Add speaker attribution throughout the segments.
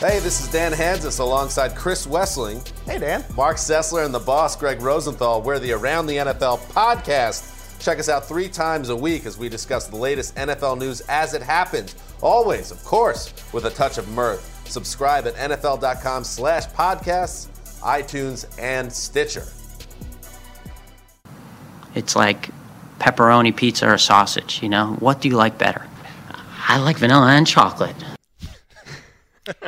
Speaker 1: Hey, this is Dan Hanzus alongside Chris Wesseling.
Speaker 2: Hey, Dan.
Speaker 1: Mark Sessler and the boss, Gregg Rosenthal. We're the Around the NFL podcast. Check us out three times a week as we discuss the latest NFL news as it happens. Always, of course, with a touch of mirth. Subscribe at NFL.com slash podcasts, iTunes, and Stitcher.
Speaker 3: It's like pepperoni pizza or sausage, you know? What do you like better? I like vanilla and chocolate.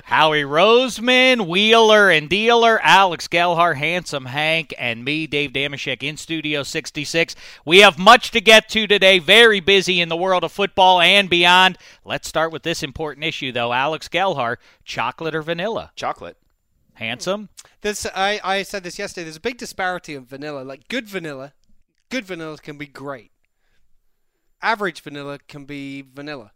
Speaker 4: Howie Roseman, Wheeler and Dealer, Alex Gelhar, Handsome Hank, and me, Dave Dameshek, in Studio 66. We have much to get to today. Very busy in the world of football and beyond. Let's start with this important issue, though. Alex Gelhar, chocolate or vanilla?
Speaker 2: Chocolate.
Speaker 4: Handsome?
Speaker 5: This I, I said this yesterday. There's a big disparity in vanilla. Like good vanilla, good vanilla can be great. Average vanilla can be vanilla.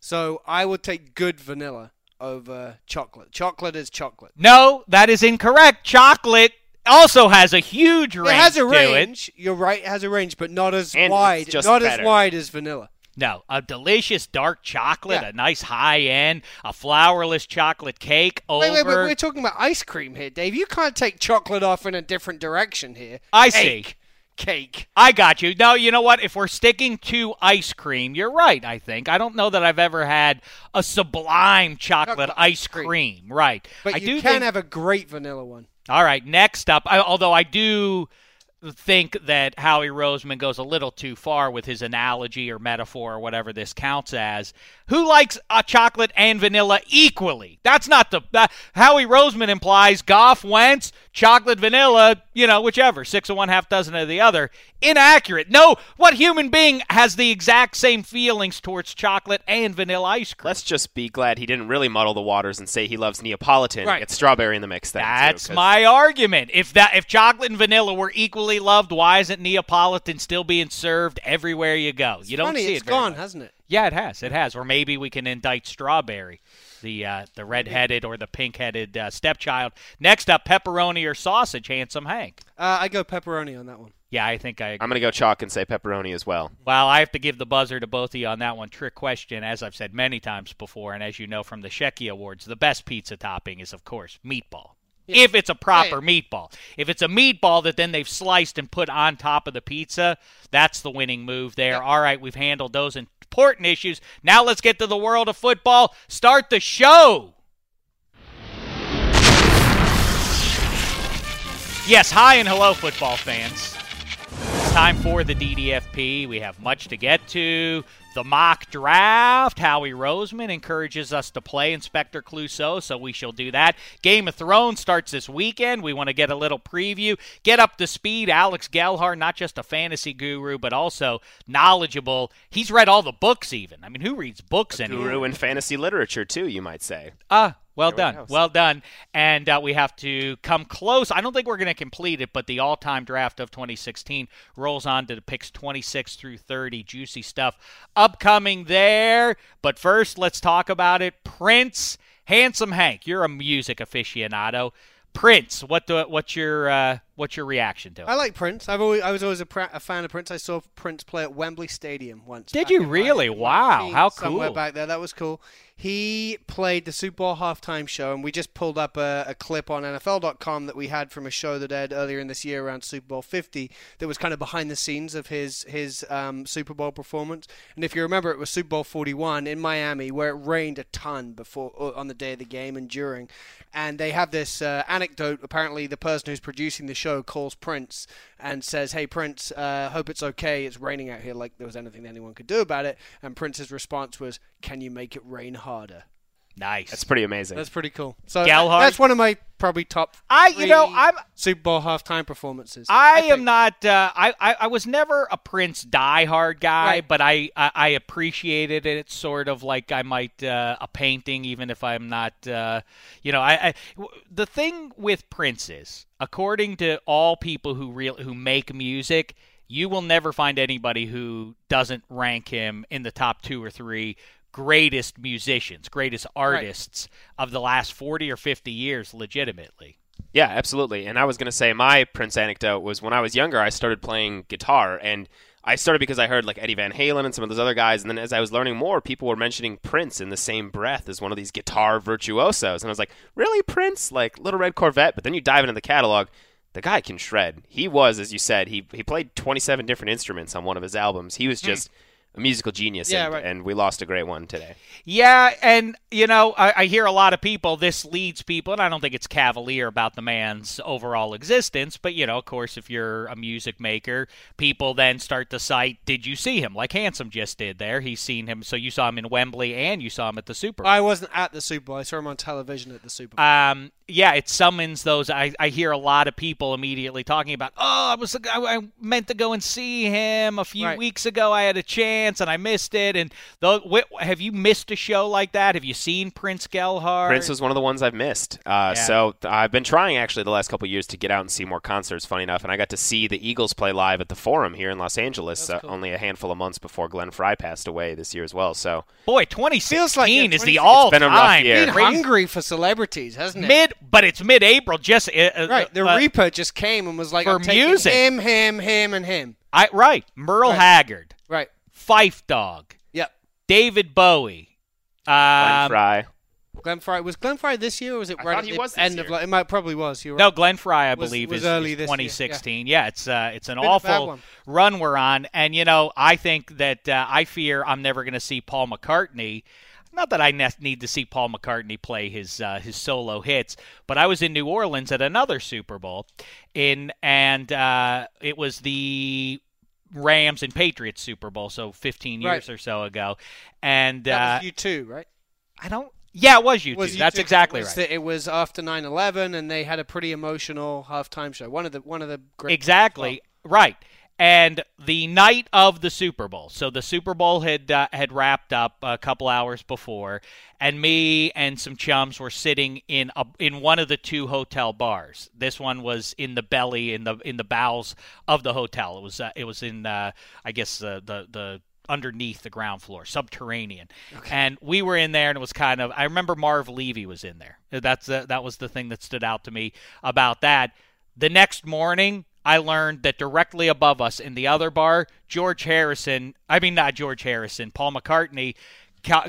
Speaker 5: So I would take good vanilla over chocolate. Chocolate is chocolate.
Speaker 4: No, that is incorrect. Chocolate also has a huge range.
Speaker 5: It has a range. You're right. It has a range, but not as
Speaker 2: And
Speaker 5: wide.
Speaker 2: just
Speaker 5: not
Speaker 2: better.
Speaker 5: as wide as vanilla.
Speaker 4: No, a delicious dark chocolate,
Speaker 5: Yeah.
Speaker 4: a nice high end, a flourless chocolate cake over.
Speaker 5: Wait, wait, wait. We're talking about ice cream here, Dave. You can't take chocolate off in a different direction here.
Speaker 4: I
Speaker 5: Cake.
Speaker 4: see.
Speaker 5: Cake.
Speaker 4: I got you. No, you know what? If we're sticking to ice cream, you're right, I think. I don't know that I've ever had a sublime chocolate
Speaker 5: Chocolate
Speaker 4: ice
Speaker 5: cream.
Speaker 4: cream. Right.
Speaker 5: But
Speaker 4: I
Speaker 5: you
Speaker 4: do
Speaker 5: can
Speaker 4: think,
Speaker 5: have a great vanilla one.
Speaker 4: All right, next up, I, although I do think that Howie Roseman goes a little too far with his analogy or metaphor or whatever this counts as. Who likes a chocolate and vanilla equally? That's not the uh, Howie Roseman implies Goff, Wentz, chocolate, vanilla, you know, whichever, six of one, half dozen of the other. Inaccurate. No, what human being has the exact same feelings towards chocolate and vanilla ice cream?
Speaker 2: Let's just be glad he didn't really muddle the waters and say he loves Neapolitan.
Speaker 5: Right.
Speaker 2: and Get strawberry in the mix. Then too,
Speaker 4: That's
Speaker 2: 'cause
Speaker 4: my argument. If that if chocolate and vanilla were equally loved, why isn't Neapolitan still being served everywhere you go? you don't
Speaker 5: Funny,
Speaker 4: see
Speaker 5: it's
Speaker 4: it's
Speaker 5: gone,
Speaker 4: much.
Speaker 5: hasn't it?
Speaker 4: Yeah, it has. It has. Or maybe we can indict strawberry, the uh, the red-headed or the pink-headed uh, stepchild. Next up, pepperoni or sausage, handsome Hank.
Speaker 5: Uh, I go pepperoni on that one.
Speaker 4: Yeah, I think I agree.
Speaker 2: I'm gonna go chalk and say pepperoni as well.
Speaker 4: Well, I have to give the buzzer to both of you on that one. Trick question, as I've said many times before, and as you know from the Shecky Awards, the best pizza topping is, of course, meatball. If it's a proper meatball. If it's a meatball that then they've sliced and put on top of the pizza, that's the winning move there. All right, we've handled those important issues. Now let's get to the world of football. Start the show. Yes, hi and hello, football fans. It's time for the DDFP. We have much to get to. The mock draft. Howie Roseman encourages us to play Inspector Clouseau, so we shall do that. Game of Thrones starts this weekend. We want to get a little preview, get up to speed. Alex Gelhar, not just a fantasy guru, but also knowledgeable. He's read all the books, even. I mean, who reads books anymore?
Speaker 2: Guru in fantasy literature too, you might say.
Speaker 4: Ah, well
Speaker 2: There
Speaker 4: done. Well done. And uh, we have to come close. I don't think we're going to complete it, but the all time draft of 2016 rolls on to the picks 26 through 30. Juicy stuff upcoming there. But first, let's talk about it. Prince, Handsome Hank, you're a music aficionado. Prince, what do, what's your uh, what's your reaction to it?
Speaker 5: I like Prince. I've always, I was always a, pr- a fan of Prince. I saw Prince play at Wembley Stadium once.
Speaker 4: Did you really? Wow, how
Speaker 5: Somewhere
Speaker 4: cool.
Speaker 5: back there, that was cool. He played the Super Bowl halftime show, and we just pulled up a, a clip on NFL.com that we had from a show that aired earlier in this year around Super Bowl 50. That was kind of behind the scenes of his his um, Super Bowl performance. And if you remember, it was Super Bowl 41 in Miami, where it rained a ton before uh, on the day of the game and during. And they have this uh, anecdote. Apparently, the person who's producing the show calls Prince and says, "Hey Prince, uh, hope it's okay. It's raining out here. Like there was anything anyone could do about it." And Prince's response was, "Can you make it rain harder?"
Speaker 4: Nice.
Speaker 2: That's pretty amazing.
Speaker 5: That's pretty cool. So
Speaker 4: Gelhar?
Speaker 5: that's one of my probably top.
Speaker 4: I- you know, I'm-
Speaker 5: Super Bowl halftime performances.
Speaker 4: I,
Speaker 5: think.
Speaker 4: am not. Uh, I, I I was never a Prince diehard guy,
Speaker 5: Right.
Speaker 4: but I, I I appreciated it. Sort of like I might uh, a painting, even if I'm not. Uh, you know, I, I w- the thing with Prince is, according to all people who real who make music. You will never find anybody who doesn't rank him in the top two or three greatest musicians, greatest artists of the last 40 or 50 years, legitimately.
Speaker 2: Yeah, absolutely. And I was going to say my Prince anecdote was when I was younger, I started playing guitar, and I started because I heard like Eddie Van Halen and some of those other guys, and then as I was learning more, people were mentioning Prince in the same breath as one of these guitar virtuosos, and I was like, really, Prince? Like Little Red Corvette? But then you dive into the catalog. The guy can shred. He was, as you said, he he played 27 different instruments on one of his albums. He was hmm. just a musical genius,
Speaker 5: Yeah,
Speaker 2: and,
Speaker 5: right.
Speaker 2: and we lost a great one today.
Speaker 4: Yeah, and you know, I, I hear a lot of people. This leads people, and I don't think it's cavalier about the man's overall existence. But you know, of course, if you're a music maker, people then start to cite, "Did you see him?" Like Handsome just did there. He's seen him, so you saw him in Wembley, and you saw him at the Super Bowl.
Speaker 5: I wasn't at the Super Bowl. I saw him on television at the Super Bowl.
Speaker 4: Um, yeah, it summons those. I, I hear a lot of people immediately talking about, oh, I was I, I meant to go and see him a few
Speaker 5: Right.
Speaker 4: weeks ago. I had a chance and I missed it. And though, wh- have you missed a show like that? Have you seen Prince Gelhar?
Speaker 2: Prince was one of the ones I've missed. Uh,
Speaker 4: Yeah.
Speaker 2: So I've been trying actually the last couple of years to get out and see more concerts. Funny enough, and I got to see the Eagles play live at the Forum here in Los Angeles uh, only a handful of months before Glenn Frey passed away this year as well. So
Speaker 4: Boy, 2016
Speaker 5: Feels like, yeah,
Speaker 4: is the
Speaker 5: 2016
Speaker 4: all
Speaker 2: been a rough year.
Speaker 5: Been hungry for celebrities, hasn't it?
Speaker 4: mid, but it's mid-April. Just uh, uh,
Speaker 5: right. The
Speaker 4: uh,
Speaker 5: Reaper just came and was like,
Speaker 4: for
Speaker 5: I'm taking
Speaker 4: music.
Speaker 5: him, him, him, and him.
Speaker 4: I right, Merle
Speaker 5: Right.
Speaker 4: Haggard,
Speaker 5: Right.
Speaker 4: Phife Dawg,
Speaker 5: Yep.
Speaker 4: David Bowie.
Speaker 2: Glenn
Speaker 4: Um,
Speaker 2: Frey.
Speaker 5: Glenn Frey was Glenn Frey this year, or was it
Speaker 2: I
Speaker 5: right at
Speaker 2: he
Speaker 5: the
Speaker 2: was this
Speaker 5: end
Speaker 2: year.
Speaker 5: of? Like, it might probably was. You're
Speaker 4: No,
Speaker 5: right.
Speaker 4: Glenn Frey, I
Speaker 5: Was-
Speaker 4: believe,
Speaker 5: was
Speaker 4: is,
Speaker 5: early
Speaker 4: is
Speaker 5: this year, yeah.
Speaker 4: 2016. Yeah, it's uh, it's an
Speaker 5: Been
Speaker 4: awful run we're on, and you know, I think that uh, I fear I'm never going to see Paul McCartney. Not that I ne- need to see Paul McCartney play his uh, his solo hits, but I was in New Orleans at another Super Bowl, in and uh, it was the Rams and Patriots Super Bowl, so 15 years
Speaker 5: Right.
Speaker 4: or so ago, and
Speaker 5: That
Speaker 4: uh,
Speaker 5: was U2, right?
Speaker 4: I don't. Yeah, it was you
Speaker 5: Was. U2.
Speaker 4: That's exactly
Speaker 5: it
Speaker 4: right.
Speaker 5: the- it was after 9/11, and they had a pretty emotional halftime show. One of the one of the great.
Speaker 4: Exactly. Right. And the night of the Super Bowl. So the Super Bowl had uh, had wrapped up a couple hours before, and me and some chums were sitting in a, in one of the two hotel bars. This one was in the belly in the in the bowels of the hotel. It was uh, it was in uh, I guess uh, the the underneath the ground floor, subterranean. And we were in there, and it was kind of. I remember Marv Levy was in there. That's uh, that was the thing that stood out to me about that. The next morning, I learned that directly above us in the other bar, George Harrison, I mean, not George Harrison, Paul McCartney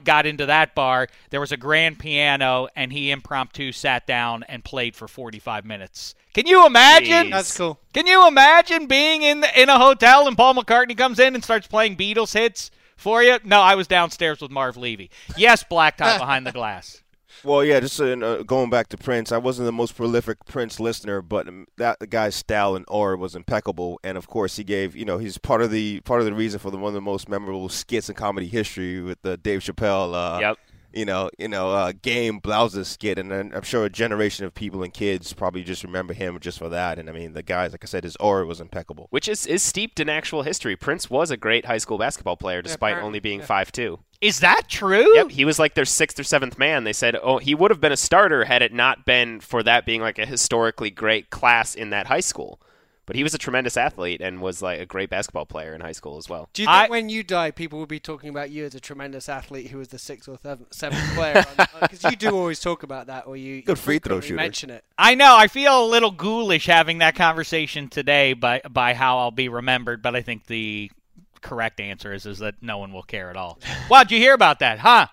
Speaker 4: got into that bar. There was a grand piano, and he impromptu sat down and played for 45 minutes. Can you imagine?
Speaker 2: Jeez.
Speaker 5: That's cool.
Speaker 4: Can you imagine being in the, in a hotel and Paul McCartney comes in and starts playing Beatles hits for you? No, I was downstairs with Marv Levy. Yes, black tie behind the glass.
Speaker 6: Well, yeah, just uh, going back to Prince, I wasn't the most prolific Prince listener, but that guy's style and aura was impeccable, and of course, he gave you know he's part of the part of the reason for the one of the most memorable skits in comedy history with the Dave Chappelle. Uh,
Speaker 2: yep
Speaker 6: you know, you know, uh, game Blouses skit, and I'm sure a generation of people and kids probably just remember him just for that. And I mean, the guys, like I said, his aura was impeccable.
Speaker 2: Which is, is steeped in actual history. Prince was a great high school basketball player, despite yeah, only being five yeah. two.
Speaker 4: Is that true?
Speaker 2: Yep, he was like their sixth or seventh man. They said, oh, he would have been a starter had it not been for that being like a historically great class in that high school. But he was a tremendous athlete and was like a great basketball player in high school as well.
Speaker 5: Do you think I, when you die, people will be talking about you as a tremendous athlete who was the sixth or seventh, seventh player? Because uh, you do always talk about that, or you
Speaker 6: good free throw shooter.
Speaker 5: Mention it.
Speaker 4: I know. I feel a little ghoulish having that conversation today by by how I'll be remembered. But I think the correct answer is is that no one will care at all. wow, did you hear about that? Huh?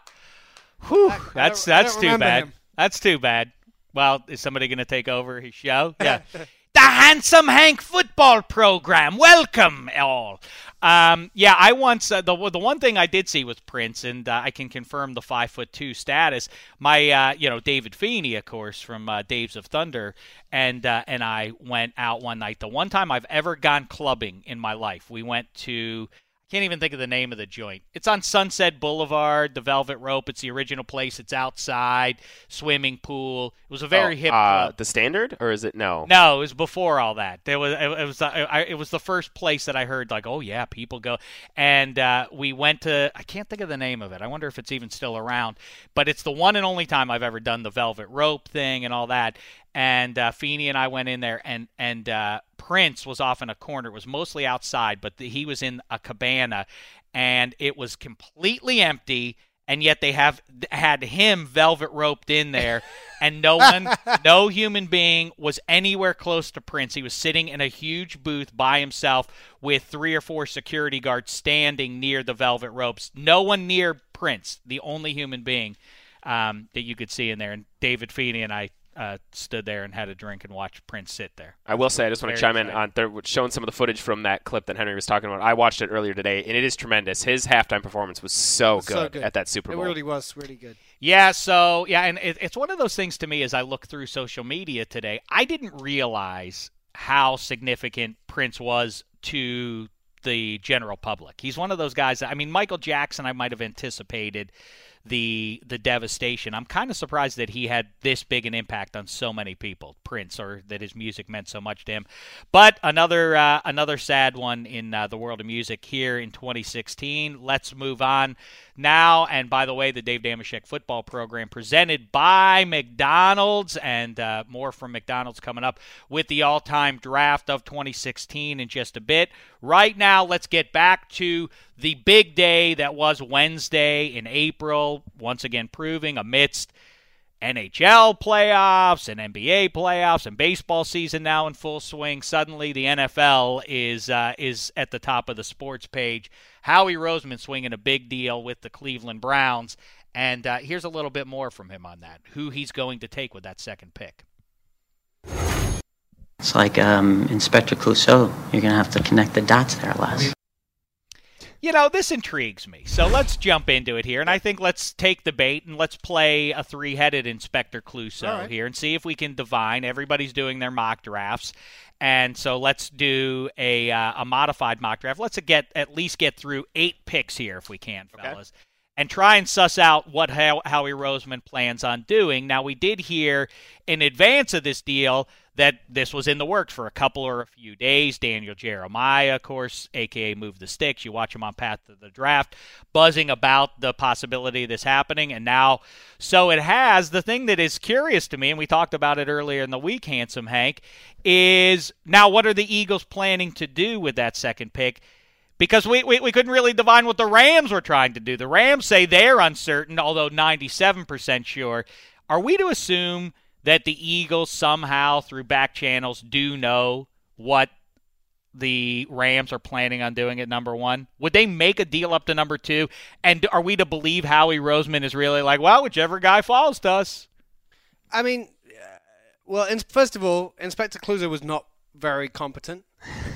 Speaker 4: Whew, I, that's I that's too bad. Him. That's too bad. Well, is somebody going to take over his show? Yeah. Handsome Hank football program. Welcome all. Um, yeah, I once uh, the the one thing I did see was Prince, and uh, I can confirm the five foot two status. My uh, you know David Feeney, of course, from uh, Daves of Thunder, and uh, and I went out one night. The one time I've ever gone clubbing in my life. We went to can't even think of the name of the joint. It's on Sunset Boulevard, the Velvet Rope. It's the original place. It's outside, swimming pool. It was a very
Speaker 2: oh,
Speaker 4: hip.
Speaker 2: Uh, the Standard, or is it no?
Speaker 4: No, it was before all that. There was it, it was uh, I, it was the first place that I heard like, oh yeah, people go. And uh, we went to I can't think of the name of it. I wonder if it's even still around. But it's the one and only time I've ever done the Velvet Rope thing and all that and uh, Feeney and I went in there, and and uh, Prince was off in a corner. It was mostly outside, but the, he was in a cabana, and it was completely empty. And yet they have had him velvet roped in there, and no one, no human being was anywhere close to Prince. He was sitting in a huge booth by himself with three or four security guards standing near the velvet ropes. No one near Prince, the only human being um, that you could see in there. And David Feeney and I uh, stood there and had a drink and watched Prince sit there.
Speaker 2: I will say, I just want to chime exciting. in on they're showing some of the footage from that clip that Henry was talking about. I watched it earlier today, and it is tremendous. His halftime performance was so, was good, so good, at that Super Bowl.
Speaker 5: It really was really good.
Speaker 4: Yeah, so yeah, and it, it's one of those things to me as I look through social media today. I didn't realize how significant Prince was to the general public. He's one of those guys. That, I mean, Michael Jackson, I might have anticipated the the devastation. I'm kind of surprised that he had this big an impact on so many people, Prince, or that his music meant so much to him. But another uh, another sad one in uh, the world of music here in 2016. Let's move on now. And by the way, the Dave Dameshek football program presented by McDonald's, and uh, more from McDonald's coming up with the all-time draft of 2016 in just a bit. Right now, let's get back to the big day that was Wednesday in April, once again proving amidst NHL playoffs and NBA playoffs and baseball season now in full swing. Suddenly, the NFL is uh, is at the top of the sports page. Howie Roseman swinging a big deal with the Cleveland Browns, and uh, here's a little bit more from him on that. Who he's going to take with that second pick.
Speaker 3: It's like um, Inspector Clouseau. You're gonna have to connect the dots there, Les
Speaker 4: you know, this intrigues me. So let's jump into it here. And I think let's take the bait and let's play a three headed Inspector Clouseau right. here and see if we can divine. Everybody's doing their mock drafts. And so let's do a, uh, a modified mock draft. Let's get at least get through eight picks here if we can, fellas. Okay. And try and suss out what Howie Roseman plans on doing. Now, we did hear in advance of this deal that this was in the works for a couple or a few days. Daniel Jeremiah, of course, aka Move the Sticks. You watch him on Path to the Draft, buzzing about the possibility of this happening, and now so it has. The thing that is curious to me, and we talked about it earlier in the week, handsome Hank, is now what are the Eagles planning to do with that second pick? Because we, we, we couldn't really divine what the Rams were trying to do. The Rams say they're uncertain, although 97% sure. Are we to assume that the Eagles somehow through back channels do know what the Rams are planning on doing at number one? Would they make a deal up to number two? And are we to believe Howie Roseman is really like, well, whichever guy falls to us?
Speaker 5: I mean, well, first of all, Inspector Clouseau was not very competent.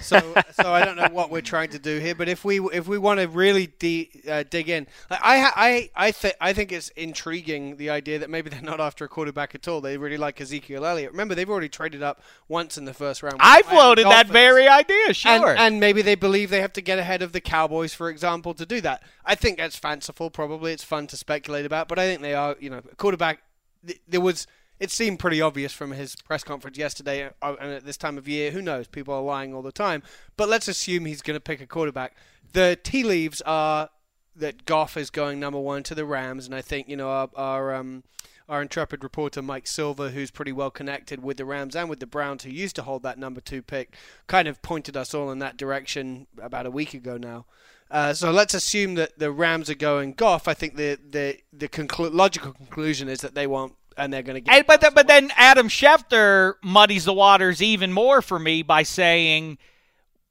Speaker 5: So, so I don't know what we're trying to do here. But if we if we want to really de- uh, dig in, I I I think I think it's intriguing the idea that maybe they're not after a quarterback at all. They really like Ezekiel Elliott. Remember, they've already traded up once in the first round.
Speaker 4: I floated that very idea,
Speaker 5: And,
Speaker 4: sure.
Speaker 5: and maybe they believe they have to get ahead of the Cowboys, for example, to do that. I think that's fanciful. Probably it's fun to speculate about, but I think they are. You know, quarterback. th- There was. It seemed pretty obvious from his press conference yesterday, uh, and at this time of year, who knows? People are lying all the time. But let's assume he's going to pick a quarterback. The tea leaves are that Goff is going number one to the Rams, and I think you know our, our um, our intrepid reporter Mike Silver, who's pretty well connected with the Rams and with the Browns, who used to hold that number two pick, kind of pointed us all in that direction about a week ago now. Uh, so let's assume that the Rams are going Goff. I think the the the conclu- logical conclusion is that they won't, and they're going to get.
Speaker 4: And, but, the, but then Adam Schefter muddies the waters even more for me by saying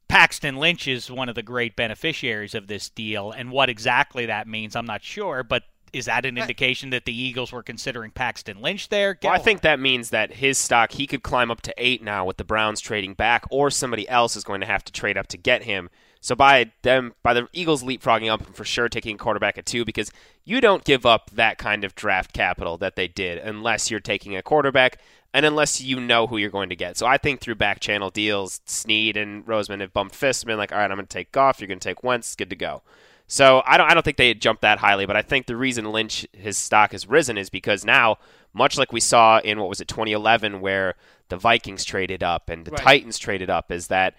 Speaker 4: Paxton Lynch is one of the great beneficiaries of this deal. And what exactly that means, I'm not sure. But is that an indication that the Eagles were considering Paxton Lynch there?
Speaker 2: Well, I think that means that his stock he could climb up to eight now with the Browns trading back, or somebody else is going to have to trade up to get him. So by them, by the Eagles leapfrogging up, I'm for sure taking a quarterback at two because you don't give up that kind of draft capital that they did unless you're taking a quarterback and unless you know who you're going to get. So I think through back channel deals, Snead and Roseman have bumped fists and been like, all right, I'm going to take Goff, you're going to take Wentz, good to go. So I don't I don't think they jumped that highly, but I think the reason Lynch his stock has risen is because now, much like we saw in what was it 2011, where the Vikings traded up and the
Speaker 5: Right.
Speaker 2: Titans traded up, is that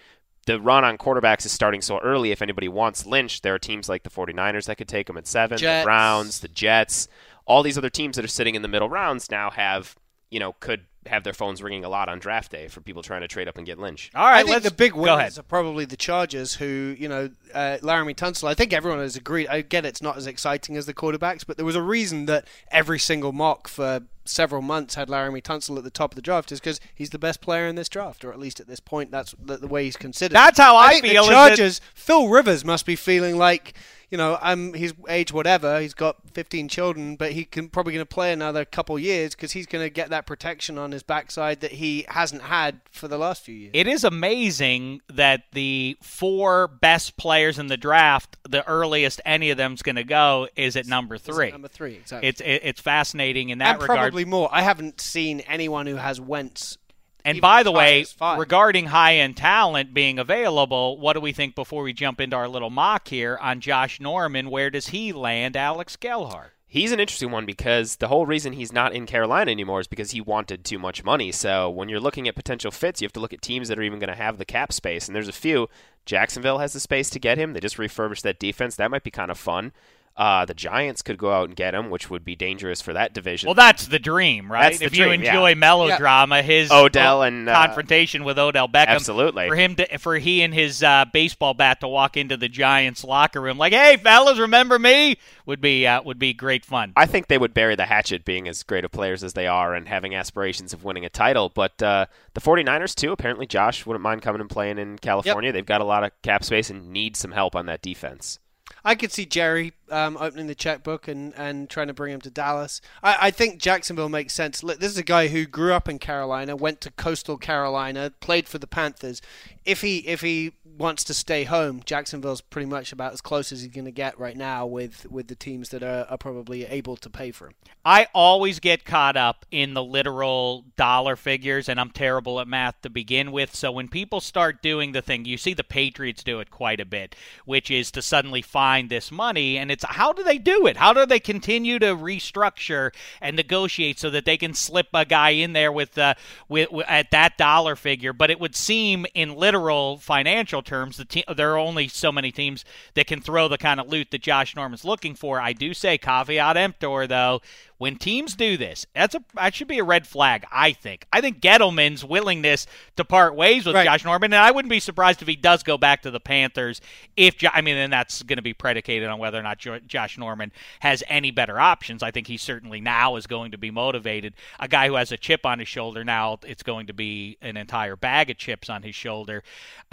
Speaker 2: the run on quarterbacks is starting so early. If anybody wants Lynch, there are teams like the 49ers that could take him at seven,
Speaker 5: Jets.
Speaker 2: the Browns, the Jets, all these other teams that are sitting in the middle rounds now have you know could have their phones ringing a lot on draft day for people trying to trade up and get Lynch.
Speaker 4: All right,
Speaker 5: I think the big
Speaker 4: go
Speaker 5: winners
Speaker 4: ahead.
Speaker 5: are probably the Chargers, who you know, uh, Laremy Tunsil. I think everyone has agreed. I get it's not as exciting as the quarterbacks, but there was a reason that every single mock for several months had Laremy Tunsil at the top of the draft, is because he's the best player in this draft, or at least at this point, that's the, the way he's considered.
Speaker 4: That's how I
Speaker 5: think
Speaker 4: feel, is
Speaker 5: The
Speaker 4: that-
Speaker 5: Chargers, Phil Rivers must be feeling like. You know, I'm his age whatever. He's got 15 children, but he can probably going to play another couple years because he's going to get that protection on his backside that he hasn't had for the last few years.
Speaker 4: It is amazing that the four best players in the draft, the earliest any of them's going to go is at number three.
Speaker 5: Number three, exactly.
Speaker 4: It's it's fascinating in that
Speaker 5: and
Speaker 4: regard.
Speaker 5: probably more. I haven't seen anyone who has Wentz.
Speaker 4: And by the way, regarding high end talent being available, what do we think before we jump into our little mock here on Josh Norman? Where does he land, Alex Gelhar?
Speaker 2: He's an interesting one because the whole reason he's not in Carolina anymore is because he wanted too much money. So when you're looking at potential fits, you have to look at teams that are even going to have the cap space. And there's a few. Jacksonville has the space to get him. They just refurbished that defense. That might be kind of fun. Uh, the Giants could go out and get him, which would be dangerous for that division.
Speaker 4: Well, that's the dream, right?
Speaker 2: That's the
Speaker 4: if you
Speaker 2: dream, yeah.
Speaker 4: enjoy melodrama, his
Speaker 2: Odell and, uh,
Speaker 4: confrontation with Odell Beckham,
Speaker 2: Absolutely.
Speaker 4: for him to, for he and his uh, baseball bat to walk into the Giants locker room like, "Hey, fellas, remember me?" would be uh, would be great fun.
Speaker 2: I think they would bury the hatchet being as great of players as they are and having aspirations of winning a title. But uh, the 49ers, too, apparently Josh wouldn't mind coming and playing in California. They've got a lot of cap space and need some help on that defense.
Speaker 5: I could see Jerry um, opening the checkbook and, and trying to bring him to Dallas. I, I think Jacksonville makes sense. Look, this is a guy who grew up in Carolina, went to Coastal Carolina, played for the Panthers. If he if he wants to stay home, Jacksonville's pretty much about as close as he's going to get right now with, with the teams that are, are probably able to pay for him.
Speaker 4: I always get caught up in the literal dollar figures, and I'm terrible at math to begin with. So when people start doing the thing, you see the Patriots do it quite a bit, which is to suddenly find this money. And it's how do they do it? How do they continue to restructure and negotiate so that they can slip a guy in there with, uh, with, with at that dollar figure? But it would seem, in literal financial terms, the te- there are only so many teams that can throw the kind of loot that Josh Norman's looking for. I do say caveat emptor though. When teams do this, that's a that should be a red flag. I think. I think Gettleman's willingness to part ways with
Speaker 5: Right.
Speaker 4: Josh Norman, and I wouldn't be surprised if he does go back to the Panthers. If I mean, then that's going to be predicated on whether or not Jo- Josh Norman has any better options. I think he certainly now is going to be motivated. A guy who has a chip on his shoulder now, it's going to be an entire bag of chips on his shoulder.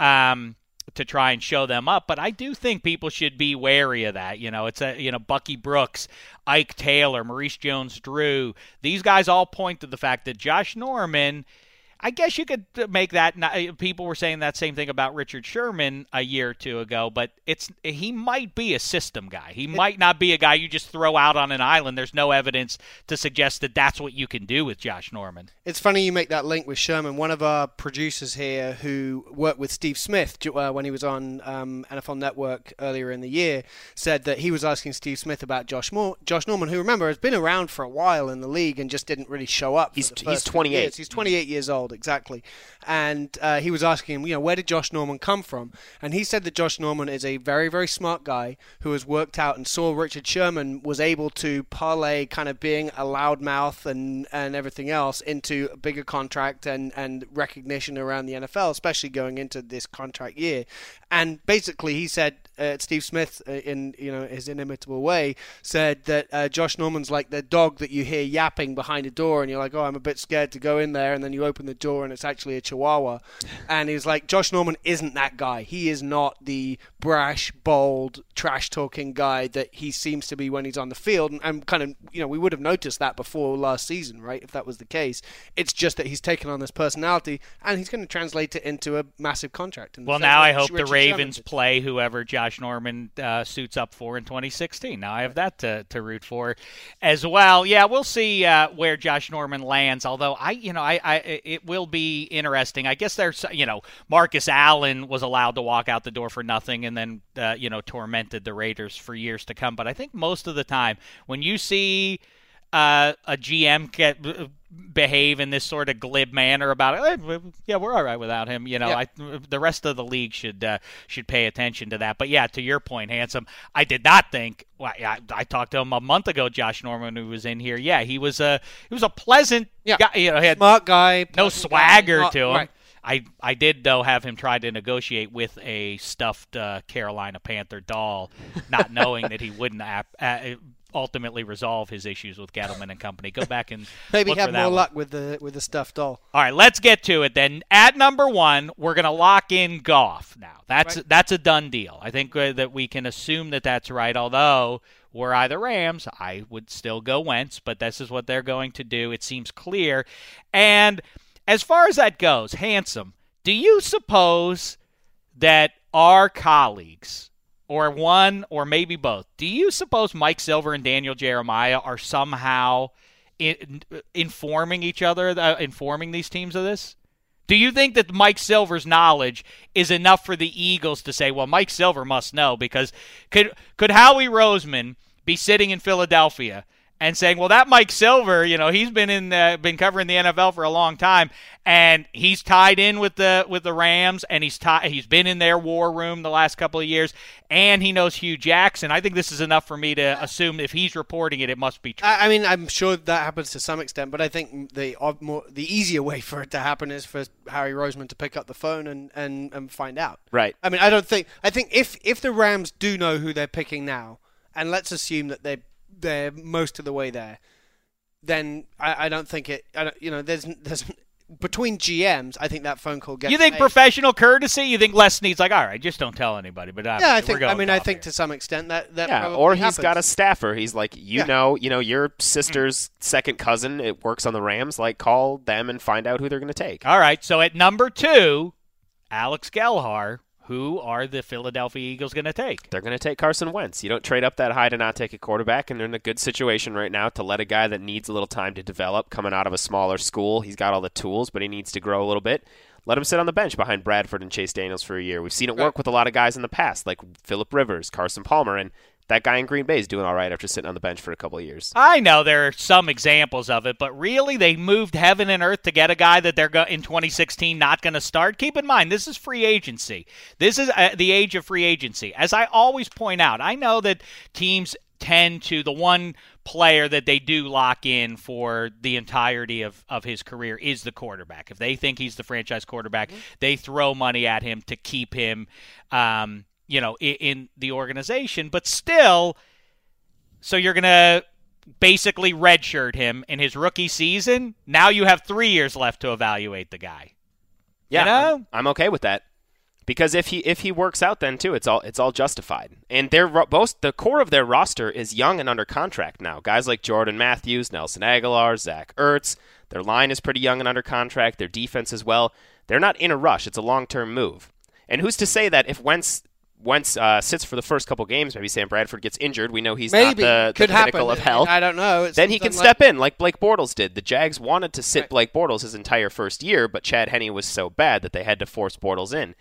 Speaker 4: Um, to try and show them up. But I do think people should be wary of that. You know, it's a you know Bucky Brooks, Ike Taylor, Maurice Jones-Drew. These guys all point to the fact that Josh Norman. I guess you could make that. People were saying that same thing about Richard Sherman a year or two ago, but it's he might be a system guy. He might not be a guy you just throw out on an island. There's no evidence to suggest that that's what you can do with Josh Norman.
Speaker 5: It's funny you make that link with Sherman. One of our producers here, who worked with Steve Smith uh, when he was on um, NFL Network earlier in the year, said that he was asking Steve Smith about Josh Moore, Josh Norman, who remember has been around for a while in the league and just didn't really show up.
Speaker 2: He's he's 28.
Speaker 5: Years. He's 28 years old exactly. And uh, he was asking him, you know, where did Josh Norman come from? And he said that Josh Norman is a very, very smart guy who has worked out and saw Richard Sherman was able to parlay kind of being a loudmouth and, and everything else into a bigger contract and, and recognition around the NFL, especially going into this contract year. And basically, he said, uh, Steve Smith, uh, in you know his inimitable way, said that uh, Josh Norman's like the dog that you hear yapping behind a door, and you're like, oh, I'm a bit scared to go in there, and then you open the door and it's actually a Chihuahua. and he's like, Josh Norman isn't that guy. He is not the brash, bold, trash talking guy that he seems to be when he's on the field. And, and kind of, you know, we would have noticed that before last season, right? If that was the case, it's just that he's taken on this personality and he's going to translate it into a massive contract.
Speaker 4: Well, now I hope Richard the Ravens play whoever Josh Norman uh, suits up for in 2016. Now I have that to, to root for as well. Yeah, we'll see uh, where Josh Norman lands. Although I, you know, I, I it will be interesting. I guess there's, you know, Marcus Allen was allowed to walk out the door for nothing and then, uh, you know, tormented the Raiders for years to come. But I think most of the time when you see uh, a GM get behave in this sort of glib manner about it. Yeah, we're all right without him. You know, yeah. I, the rest of the league should uh, should pay attention to that. But yeah, to your point, handsome, I did not think. Well, I, I, talked to him a month ago, Josh Norman, who was in here. Yeah, he was a he was a pleasant
Speaker 5: yeah.
Speaker 4: guy. You know, he had
Speaker 5: smart guy,
Speaker 4: no swagger
Speaker 5: guy.
Speaker 4: to him.
Speaker 5: Right.
Speaker 4: I I did though have him try to negotiate with a stuffed uh, Carolina Panther doll, not knowing that he wouldn't ap- uh, ultimately resolve his issues with Gettleman and company. Go back and
Speaker 5: maybe have more
Speaker 4: one.
Speaker 5: luck with the with the stuffed doll.
Speaker 4: All right, let's get to it then. At number one, we're going to lock in Goff now. That's right. that's a done deal. I think uh, that we can assume that that's right. Although were I the Rams, I would still go Wentz, but this is what they're going to do. It seems clear. And as far as that goes, handsome. Do you suppose that our colleagues or one or maybe both. Do you suppose Mike Silver and Daniel Jeremiah are somehow in, informing each other, uh, informing these teams of this? Do you think that Mike Silver's knowledge is enough for the Eagles to say, well, Mike Silver must know? Because could could Howie Roseman be sitting in Philadelphia and saying, "Well, that Mike Silver, you know, he's been in the, been covering the NFL for a long time, and he's tied in with the with the Rams, and he's tied, he's been in their war room the last couple of years, and he knows Hue Jackson. I think this is enough for me to assume if he's reporting it, it must be true.
Speaker 5: I, I mean, I'm sure that happens to some extent, but I think the more the easier way for it to happen is for Harry Roseman to pick up the phone and, and, and find out.
Speaker 2: Right.
Speaker 5: I mean, I don't think I think if if the Rams do know who they're picking now, and let's assume that they they're most of the way there, then I, I don't think it. I don't, you know, there's there's between GMs, I think that phone call gets.
Speaker 4: You think
Speaker 5: made.
Speaker 4: professional courtesy? You think Les Snead's like, all right, just don't tell anybody. But uh,
Speaker 5: yeah, I think. I mean, I think here. to some extent that that
Speaker 2: yeah, or he's
Speaker 5: happens.
Speaker 2: got a staffer. He's like, you yeah. know, you know, your mm. sister's second cousin. It works on the Rams. Like, call them and find out who they're going to take.
Speaker 4: All right. So at number two, Alex Gelhar who are the Philadelphia Eagles going to take?
Speaker 2: They're going to take Carson Wentz. You don't trade up that high to not take a quarterback, and they're in a good situation right now to let a guy that needs a little time to develop, coming out of a smaller school. He's got all the tools, but he needs to grow a little bit. Let him sit on the bench behind Bradford and Chase Daniels for a year. We've seen it work with a lot of guys in the past, like Philip Rivers, Carson Palmer, and that guy in Green Bay is doing all right after sitting on the bench for a couple of years.
Speaker 4: I know there are some examples of it, but really they moved heaven and earth to get a guy that they're go- in 2016 not going to start. Keep in mind, this is free agency. This is uh, the age of free agency. As I always point out, I know that teams tend to the one player that they do lock in for the entirety of, of his career is the quarterback. If they think he's the franchise quarterback, mm-hmm. they throw money at him to keep him um, you know, in, in the organization, but still, so you're going to basically redshirt him in his rookie season. Now you have three years left to evaluate the guy.
Speaker 2: Yeah,
Speaker 4: you know?
Speaker 2: I'm, I'm okay with that. because if he if he works out then too it's all it's all justified and ro- most the core of their roster is young and under contract now guys like jordan matthews nelson agholor zach ertz their line is pretty young and under contract their defense as well they're not in a rush it's a long-term move and who's to say that if wentz Wentz uh, sits for the first couple games, maybe Sam Bradford gets injured. We know he's
Speaker 5: Maybe
Speaker 2: not the,
Speaker 5: could
Speaker 2: the pinnacle
Speaker 5: happen.
Speaker 2: of health.
Speaker 5: I don't know. It's
Speaker 2: then he can step
Speaker 5: like-
Speaker 2: in like Blake Bortles did. The Jags wanted to sit
Speaker 5: Right.
Speaker 2: Blake Bortles his entire first year, but Chad Henne was so bad that they had to force Bortles in.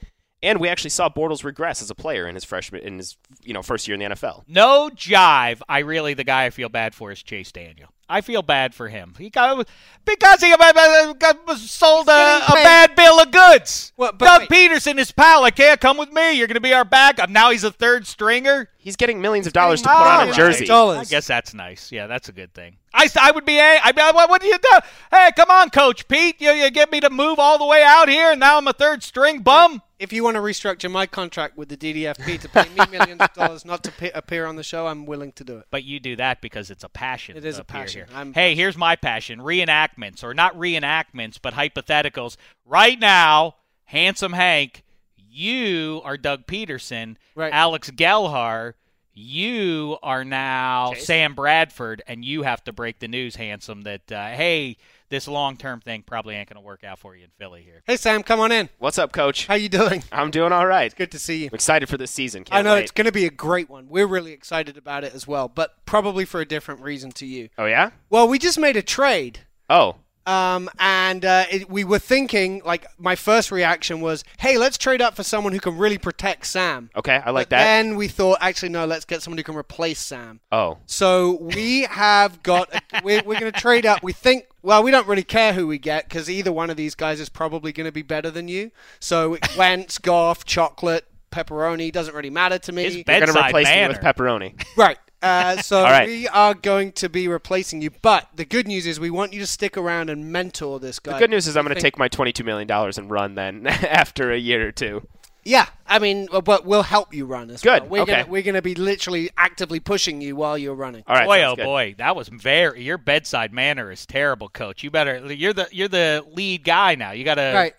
Speaker 2: And we actually saw Bortles regress as a player in his freshman in his you know first year in the NFL.
Speaker 4: No jive. I really, the guy I feel bad for is Chase Daniel. I feel bad for him. He got because he uh, got, got sold a, a bad bill of goods.
Speaker 5: Well, but
Speaker 4: Doug
Speaker 5: wait.
Speaker 4: Pederson, his pal, like, yeah, come with me. You're going to be our backup. Now he's a third stringer.
Speaker 2: He's getting millions of dollars to
Speaker 4: Oh,
Speaker 2: put on a jersey.
Speaker 5: Dollars.
Speaker 4: I guess that's nice. Yeah, that's a good thing. I, I would be a. I what, do you do? Hey, come on, Coach Pete. You, you get me to move all the way out here, and now I'm a third string bum.
Speaker 5: If you want to restructure my contract with the DDFP to pay me millions of dollars not to pe- appear on the show, I'm willing to do it.
Speaker 4: But you do that because it's a passion.
Speaker 5: It is a passion.
Speaker 4: hey, here's my passion: reenactments, or not reenactments, but hypotheticals. Right now, handsome Hank, you are Doug Pederson.
Speaker 5: Right.
Speaker 4: Alex Gelhar, you are now
Speaker 2: Chase?
Speaker 4: Sam Bradford, and you have to break the news, handsome, that uh, hey, this long-term thing probably ain't going to work out for you in Philly here.
Speaker 5: Hey Sam, come on in.
Speaker 2: What's up, Coach?
Speaker 5: How you doing?
Speaker 2: I'm doing all right.
Speaker 5: Good to see you.
Speaker 2: I'm excited for this season. Can't
Speaker 5: I know
Speaker 2: wait.
Speaker 5: it's going to be a great one. We're really excited about it as well, but probably for a different reason to you.
Speaker 2: Oh yeah.
Speaker 5: Well, we just made a trade.
Speaker 2: Oh.
Speaker 5: Um, and uh, it, we were thinking, like, my first reaction was, hey, let's trade up for someone who can really protect Sam.
Speaker 2: Okay. I like
Speaker 5: but
Speaker 2: that.
Speaker 5: Then we thought, actually, no, let's get someone who can replace Sam.
Speaker 2: oh.
Speaker 5: So we have got, a, we're, we're going to trade up. We think, well, we don't really care who we get because either one of these guys is probably going to be better than you. So Wentz, Goff, Chocolate, Pepperoni doesn't really matter to me.
Speaker 4: His
Speaker 2: You're gonna replace
Speaker 4: manner.
Speaker 2: me with pepperoni.
Speaker 5: Right. Uh, so
Speaker 2: All right.
Speaker 5: we are going to be replacing you. But the good news is we want you to stick around and mentor this guy.
Speaker 2: The good news is I'm going to take my 22 million dollars and run then after a year or two.
Speaker 5: Yeah, I mean, uh, but we'll help you run as
Speaker 2: Good,
Speaker 5: well. We're
Speaker 2: okay.
Speaker 5: Gonna, we're going to be literally actively pushing you while you're running.
Speaker 2: All right.
Speaker 4: boy, oh
Speaker 2: good.
Speaker 4: boy, that was very. Your bedside manner is terrible, Coach. You better. You're the you're the lead guy now. You got to
Speaker 5: Right.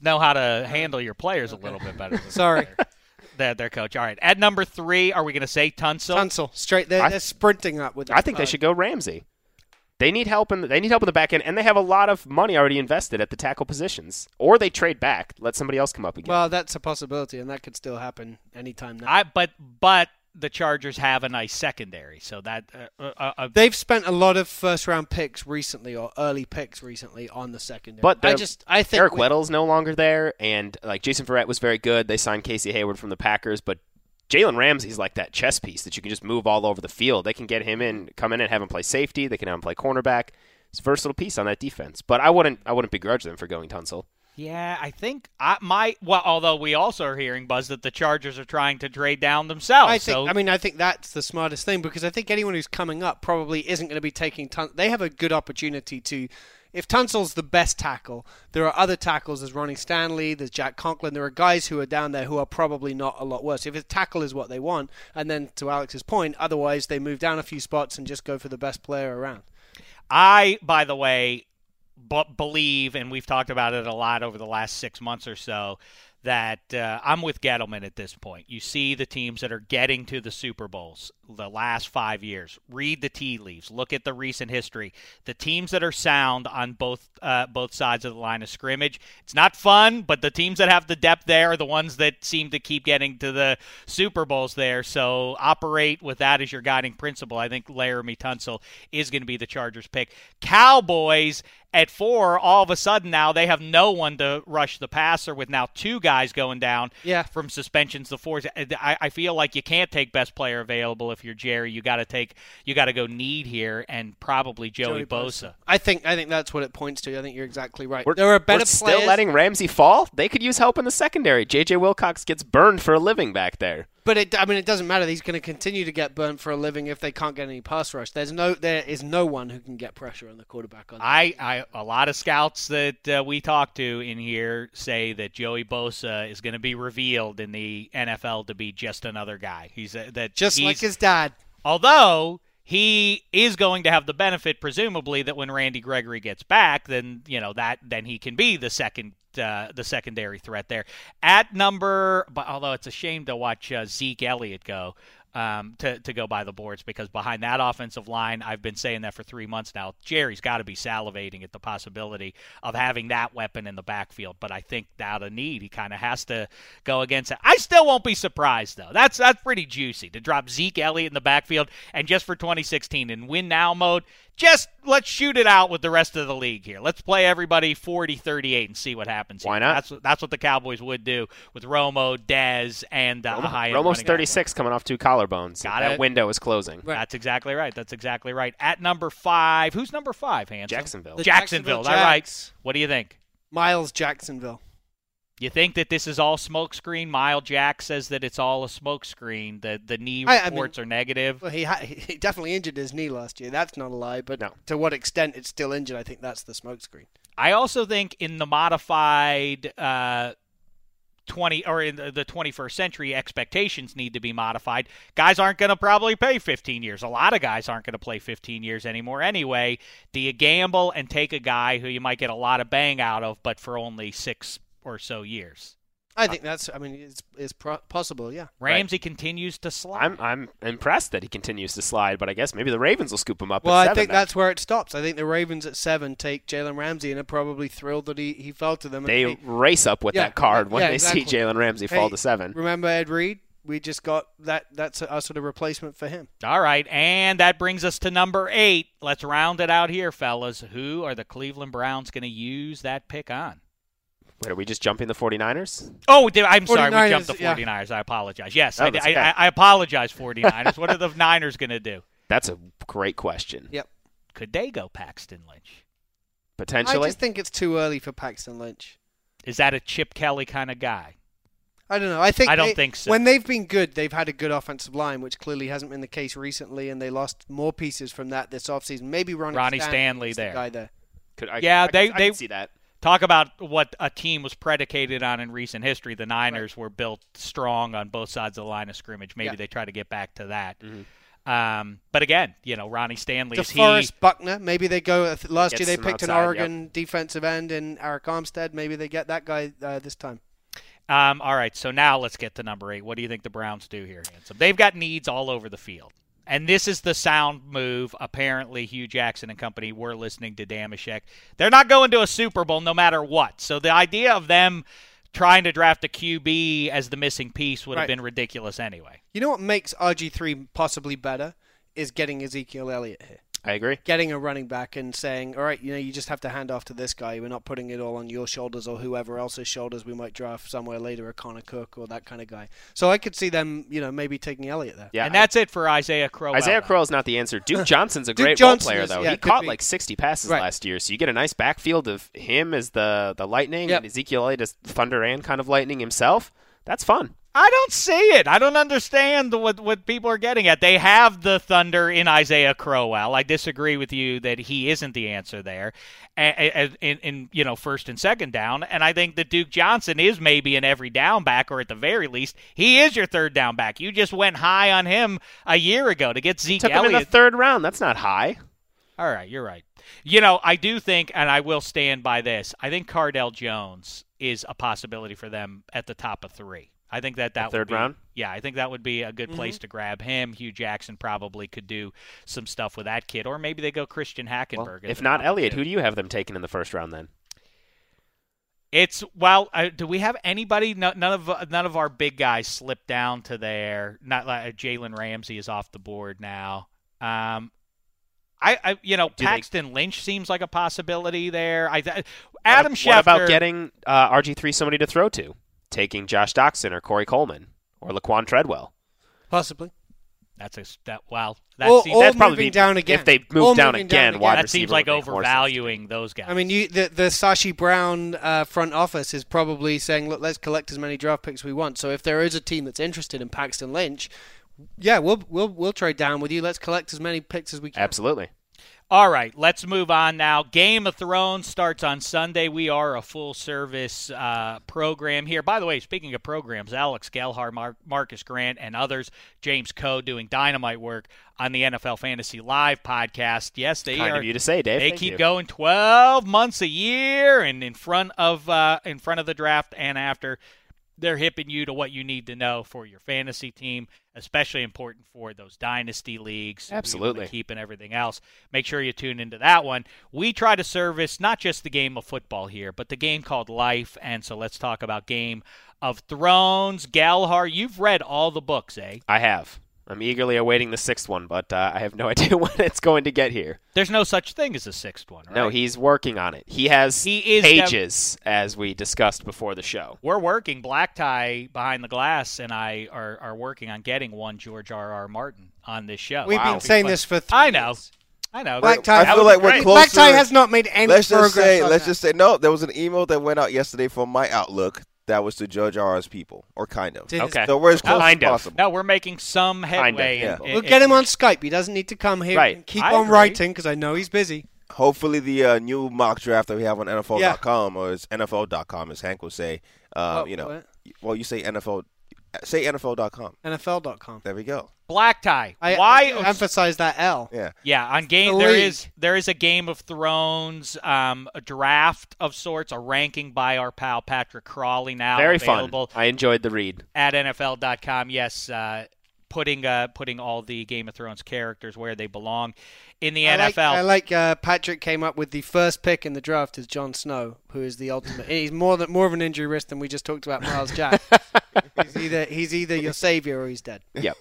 Speaker 4: know how to handle your players a little bit better. Than
Speaker 5: Sorry.
Speaker 4: that their coach. All right, at number three, are we going to say Tunsil?
Speaker 5: Tunsil, straight there.
Speaker 2: I-
Speaker 5: They're sprinting up with.
Speaker 2: I think they should go Ramsey. They need help in the, they need help in the back end, and they have a lot of money already invested at the tackle positions. Or they trade back, let somebody else come up again.
Speaker 5: Well, that's a possibility, and that could still happen anytime now.
Speaker 4: I but but the Chargers have a nice secondary, so that uh, uh, uh,
Speaker 5: They've spent a lot of first round picks recently, or early picks recently, on the secondary.
Speaker 2: but
Speaker 5: I just, I think
Speaker 2: Eric
Speaker 5: we-
Speaker 2: Weddle's no longer there, and like Jason Verrett was very good. They signed Casey Hayward from the Packers, but Jalen Ramsey's like that chess piece that you can just move all over the field. They can get him in, come in and have him play safety. They can have him play cornerback. It's a versatile piece on that defense. But I wouldn't, I wouldn't begrudge them for going Tunsil.
Speaker 4: Yeah, I think I my well. Although we also are hearing buzz that the Chargers are trying to trade down themselves.
Speaker 5: I think.
Speaker 4: so
Speaker 5: I mean, I think that's the smartest thing because I think anyone who's coming up probably isn't going to be taking. Tun- they have a good opportunity to. If Tunsil's the best tackle, there are other tackles. There's Ronnie Stanley. There's Jack Conklin. There are guys who are down there who are probably not a lot worse. If a tackle is what they want, and then to Alex's point, otherwise they move down a few spots and just go for the best player around.
Speaker 4: I, by the way, b- believe, and we've talked about it a lot over the last six months or so, that uh, I'm with Gettleman at this point. You see the teams that are getting to the Super Bowls the last five years. Read the tea leaves. Look at the recent history. The teams that are sound on both uh, both sides of the line of scrimmage. It's not fun, but the teams that have the depth there are the ones that seem to keep getting to the Super Bowls there. So operate with that as your guiding principle. I think Laremy Tunsil is going to be the Chargers pick. Cowboys at four, all of a sudden now they have no one to rush the passer with now two guys going down
Speaker 5: Yeah.
Speaker 4: from suspensions The fours. I, I feel like you can't take best player available if you're Jerry. You got to take you got to go need here and probably Joey, Bosa.
Speaker 5: I think. I think that's what it points to. I think you're exactly right.
Speaker 2: We're,
Speaker 5: there are better
Speaker 2: we're still
Speaker 5: players.
Speaker 2: letting Ramsey fall. They could use help in the secondary. J.J. Wilcox gets burned for a living back there.
Speaker 5: But it, I mean, it doesn't matter. He's going to continue to get burnt for a living if they can't get any pass rush. There's no, there is no one who can get pressure on the quarterback. On that.
Speaker 4: I, I a lot of scouts that uh, we talk to in here say that Joey Bosa is going to be revealed in the NFL to be just another guy. He's a, that
Speaker 5: just
Speaker 4: he's,
Speaker 5: like his dad.
Speaker 4: although he is going to have the benefit, presumably, that when Randy Gregory gets back, then you know that then he can be the second uh, the secondary threat there. At number, but although it's a shame to watch uh, Zeke Elliott go, um, to, to go by the boards because behind that offensive line, I've been saying that for three months now. Jerry's got to be salivating at the possibility of having that weapon in the backfield. But I think out of need, he kind of has to go against it. I still won't be surprised though. That's that's pretty juicy to drop Zeke Elliott in the backfield and just for 2016 in win now mode just let's shoot it out with the rest of the league here. Let's play everybody 40-38 and see what happens.
Speaker 2: Why
Speaker 4: here.
Speaker 2: not?
Speaker 4: That's that's what the Cowboys would do with Romo, Dez, and uh,
Speaker 2: Romo,
Speaker 4: high
Speaker 2: Romo's 36 coming off two collarbones.
Speaker 4: Got
Speaker 2: that
Speaker 4: it.
Speaker 2: window is closing.
Speaker 4: That's exactly right. That's exactly right. At number five, who's number five, Hanson?
Speaker 2: Jacksonville.
Speaker 5: The
Speaker 4: Jacksonville.
Speaker 5: Jacksonville
Speaker 4: All right.
Speaker 5: Jacks.
Speaker 4: What do you think?
Speaker 5: Myles Jacksonville.
Speaker 4: You think that this is all smokescreen? Mile Jack says that it's all a smokescreen. The the knee
Speaker 5: I- I mean-
Speaker 4: reports are negative.
Speaker 5: Well, he ha- he definitely injured his knee last year. That's not a lie, but
Speaker 2: No.
Speaker 5: to what extent it's still injured, I think that's the smokescreen.
Speaker 4: I also think in the modified uh, 20 or in the the 21st century, expectations need to be modified. Guys aren't going to probably pay 15 years. A lot of guys aren't going to play 15 years anymore anyway. Do you gamble and take a guy who you might get a lot of bang out of, but for only six or so years?
Speaker 5: I uh, think that's. I mean, it's it's pro- possible. Yeah.
Speaker 4: Ramsey continues to slide.
Speaker 2: I'm I'm impressed that he continues to slide, but I guess maybe the Ravens will scoop him up.
Speaker 5: Well,
Speaker 2: at
Speaker 5: I think
Speaker 2: then.
Speaker 5: that's where it stops. I think the Ravens at seven take Jalen Ramsey and are probably thrilled that he, he fell to them.
Speaker 2: they
Speaker 5: And
Speaker 2: race up with
Speaker 5: Yeah,
Speaker 2: that card when
Speaker 5: yeah,
Speaker 2: they
Speaker 5: exactly.
Speaker 2: see Jalen Ramsey fall to seven.
Speaker 5: Remember Ed Reed? We just got that. That's a, a sort of replacement for him.
Speaker 4: All right, and that brings us to number eight. Let's round it out here, fellas. Who are the Cleveland Browns going to use that pick on?
Speaker 2: Wait, are we just jumping the 49ers?
Speaker 4: Oh, I'm sorry, we jumped the
Speaker 5: yeah.
Speaker 4: 49ers. I apologize. Yes,
Speaker 2: Oh,
Speaker 4: I,
Speaker 2: okay.
Speaker 4: I, I apologize, 49ers. what are the Niners going to do?
Speaker 2: That's a great question.
Speaker 5: Yep.
Speaker 4: Could they go Paxton Lynch?
Speaker 2: Potentially.
Speaker 5: I just think it's too early for Paxton Lynch.
Speaker 4: Is that a Chip Kelly kind of guy?
Speaker 5: I don't know. I think
Speaker 4: I don't
Speaker 5: they-
Speaker 4: think so.
Speaker 5: When they've been good, they've had a good offensive line, which clearly hasn't been the case recently, and they lost more pieces from that this offseason. Maybe Ronnie,
Speaker 4: Ronnie Stanley
Speaker 5: is the
Speaker 4: there.
Speaker 5: guy there.
Speaker 2: Could, I,
Speaker 4: Yeah,
Speaker 2: I,
Speaker 4: they-
Speaker 2: I,
Speaker 4: they-
Speaker 2: see that.
Speaker 4: Talk about what a team was predicated on in recent history. The Niners were built strong on both sides of the line of scrimmage. Maybe
Speaker 5: Yeah.
Speaker 4: they try to get back to that.
Speaker 2: Mm-hmm.
Speaker 4: Um, but again, you know, Ronnie Stanley is he.
Speaker 5: DeForest Buckner. Maybe they go. uh, Last year they
Speaker 2: them
Speaker 5: picked an
Speaker 2: outside,
Speaker 5: Oregon defensive end in Arik Armstead. Maybe they get that guy uh, this time.
Speaker 4: Um, all right, so now let's get to number eight. What do you think the Browns do here, Handsome? They've got needs all over the field. And this is the sound move. Apparently, Hue Jackson and company were listening to Dameshek. They're not going to a Super Bowl no matter what. So the idea of them trying to draft a QB as the missing piece would have been ridiculous anyway.
Speaker 5: You know what makes RG3 possibly better is getting Ezekiel Elliott here.
Speaker 2: I agree.
Speaker 5: Getting a running back and saying, all right, you know, you just have to hand off to this guy. We're not putting it all on your shoulders or whoever else's shoulders. We might draft somewhere later a Connor Cook or that kind of guy. So I could see them, you know, maybe taking Elliott there.
Speaker 2: Yeah,
Speaker 4: and that's it for Isaiah Crowell.
Speaker 2: Isaiah
Speaker 4: Crowell
Speaker 2: is not the answer. Duke Johnson's a
Speaker 5: Duke
Speaker 2: great
Speaker 5: Johnson
Speaker 2: role player,
Speaker 5: is-
Speaker 2: though.
Speaker 5: yeah,
Speaker 2: he caught
Speaker 5: be.
Speaker 2: like 60 passes
Speaker 5: Right.
Speaker 2: last year, so you get a nice backfield of him as the the lightning
Speaker 5: Yep.
Speaker 2: and Ezekiel Elliott as thunder and kind of lightning himself. That's fun.
Speaker 4: I don't see it. I don't understand what what people are getting at. They have the Thunder in Isaiah Crowell. I disagree with you that he isn't the answer there, in, in you know first and second down. And I think that Duke Johnson is maybe an every down back, or at the very least, he is your third down back. You just went high on him a year ago to get Zeke
Speaker 2: Took him in the third round. That's not high.
Speaker 4: All right, you're right. You know, I do think, and I will stand by this. I think Cardale Jones is a possibility for them at the top of three. I think that that
Speaker 2: The third
Speaker 4: would be,
Speaker 2: round?
Speaker 4: Yeah, I think that would be a good place to grab him. Hue Jackson probably could do some stuff with that kid, or maybe they go Christian Hackenberg. at
Speaker 2: if not
Speaker 4: top
Speaker 2: Elliott,
Speaker 4: two.
Speaker 2: who do you have them taking in the first round then?
Speaker 4: It's well. Uh, do we have anybody? No, none of none of our big guys slipped down to there. Not like Jalen Ramsey is off the board now. Um, I, I you know,
Speaker 2: they-
Speaker 4: Paxton Lynch seems like a possibility there. I th- Adam
Speaker 2: what,
Speaker 4: Schefter.
Speaker 2: What about getting uh, RG3 somebody to throw to? Taking Josh Doctson or Corey Coleman or Laquan Treadwell.
Speaker 5: Possibly.
Speaker 4: That's a that. Well, that
Speaker 5: Or-
Speaker 4: seems
Speaker 5: or
Speaker 2: That's probably be-
Speaker 5: down again.
Speaker 2: If they move down
Speaker 5: moving
Speaker 2: again,
Speaker 5: down
Speaker 2: wide
Speaker 5: again.
Speaker 4: that seems like
Speaker 2: would make more sense to me.
Speaker 4: overvaluing those guys.
Speaker 5: I mean, you, the the Sashi Brown uh, front office is probably saying, "Look, let's collect as many draft picks we want." So if there is a team that's interested in Paxton Lynch, yeah, we'll we'll we'll trade down with you. Let's collect as many picks as we can.
Speaker 2: Absolutely.
Speaker 4: All right, let's move on now. Game of Thrones starts on Sunday. We are a full service uh, program here. By the way, speaking of programs, Alex Gelhar, Mar- Marcas Grant, and others, James Koh doing dynamite work on the NFL Fantasy Live podcast. Yes, they
Speaker 2: Kind
Speaker 4: are.
Speaker 2: of you to say, Dave.
Speaker 4: They
Speaker 2: Thank
Speaker 4: keep
Speaker 2: you.
Speaker 4: going 12 months a year and in front of uh, in front of the draft and after they're hipping you to what you need to know for your fantasy team, especially important for those dynasty leagues. who you wanna
Speaker 2: Absolutely.
Speaker 4: keep and everything else. Make sure you tune into that one. We try to service not just the game of football here, but the game called life. And so let's talk about Game of Thrones. Gelhar, you've read all the books, eh?
Speaker 2: I have. I'm eagerly awaiting the sixth one, but uh, I have no idea when it's going to get here.
Speaker 4: There's no such thing as a sixth one, right?
Speaker 2: No, he's working on it. He has
Speaker 4: He is
Speaker 2: pages, as we discussed before the show.
Speaker 4: we're working. Black Tie behind the glass and I are, are working on getting one George R. R. Martin on this show.
Speaker 5: We've
Speaker 4: Wow.
Speaker 5: been saying this for three
Speaker 4: I know.
Speaker 5: years.
Speaker 4: I know.
Speaker 5: Black Tie,
Speaker 6: I feel like we're
Speaker 5: Black. Tie has not made any
Speaker 6: let's
Speaker 5: progress.
Speaker 6: just say, let's
Speaker 5: that.
Speaker 6: just say, no. There was an email that went out yesterday from my Outlook that was to Judge R's people, or kind of.
Speaker 2: Okay.
Speaker 6: So we're as close
Speaker 2: Kind
Speaker 6: as
Speaker 2: of.
Speaker 6: possible.
Speaker 4: No, we're making some headway.
Speaker 2: yeah.
Speaker 4: in- in-
Speaker 5: We'll get him on Skype. He doesn't need to come here.
Speaker 2: Right.
Speaker 5: Keep
Speaker 4: I
Speaker 5: on
Speaker 4: agree.
Speaker 5: writing because I know he's busy.
Speaker 6: Hopefully, the uh, new mock draft that we have on NFL.com or it's NFL.com, as Hank will say. Uh,
Speaker 5: What-
Speaker 6: you know,
Speaker 5: what?
Speaker 6: well, you say NFL, say NFL.com.
Speaker 5: NFL.com.
Speaker 6: There we go.
Speaker 4: Black Tie.
Speaker 5: I,
Speaker 4: Why?
Speaker 5: I emphasize that L.
Speaker 6: Yeah.
Speaker 4: yeah, on game
Speaker 5: The
Speaker 4: there
Speaker 5: league.
Speaker 4: is there is a Game of Thrones, um, a draft of sorts, a ranking by our pal Patrick Crawley now
Speaker 2: Very
Speaker 4: available
Speaker 2: fun. I enjoyed the read.
Speaker 4: at NFL.com. Yes, uh, putting uh, putting all the Game of Thrones characters where they belong in the
Speaker 5: I like,
Speaker 4: NFL.
Speaker 5: I like uh, Patrick came up with the first pick in the draft is Jon Snow, who is the ultimate. he's more than more of an injury risk than we just talked about Myles Jack. he's either he's either your savior or he's dead.
Speaker 2: Yep.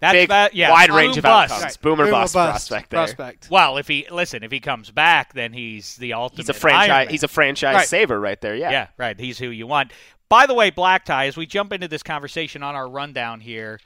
Speaker 4: That's
Speaker 2: Big,
Speaker 4: that, yeah,
Speaker 2: wide
Speaker 4: boom
Speaker 2: range of
Speaker 4: bust.
Speaker 2: outcomes.
Speaker 5: Right.
Speaker 2: Boomer
Speaker 5: Boom or
Speaker 2: bust,
Speaker 5: bust
Speaker 2: prospect there.
Speaker 5: Prospect.
Speaker 4: Well, if he listen, if he comes back, then he's the ultimate.
Speaker 2: He's a
Speaker 4: Iron
Speaker 2: franchise.
Speaker 4: Man.
Speaker 2: He's a franchise
Speaker 5: Right.
Speaker 2: saver right there. Yeah.
Speaker 4: Yeah, right. He's who you want. By the way, Black Tie, as we jump into this conversation on our rundown here,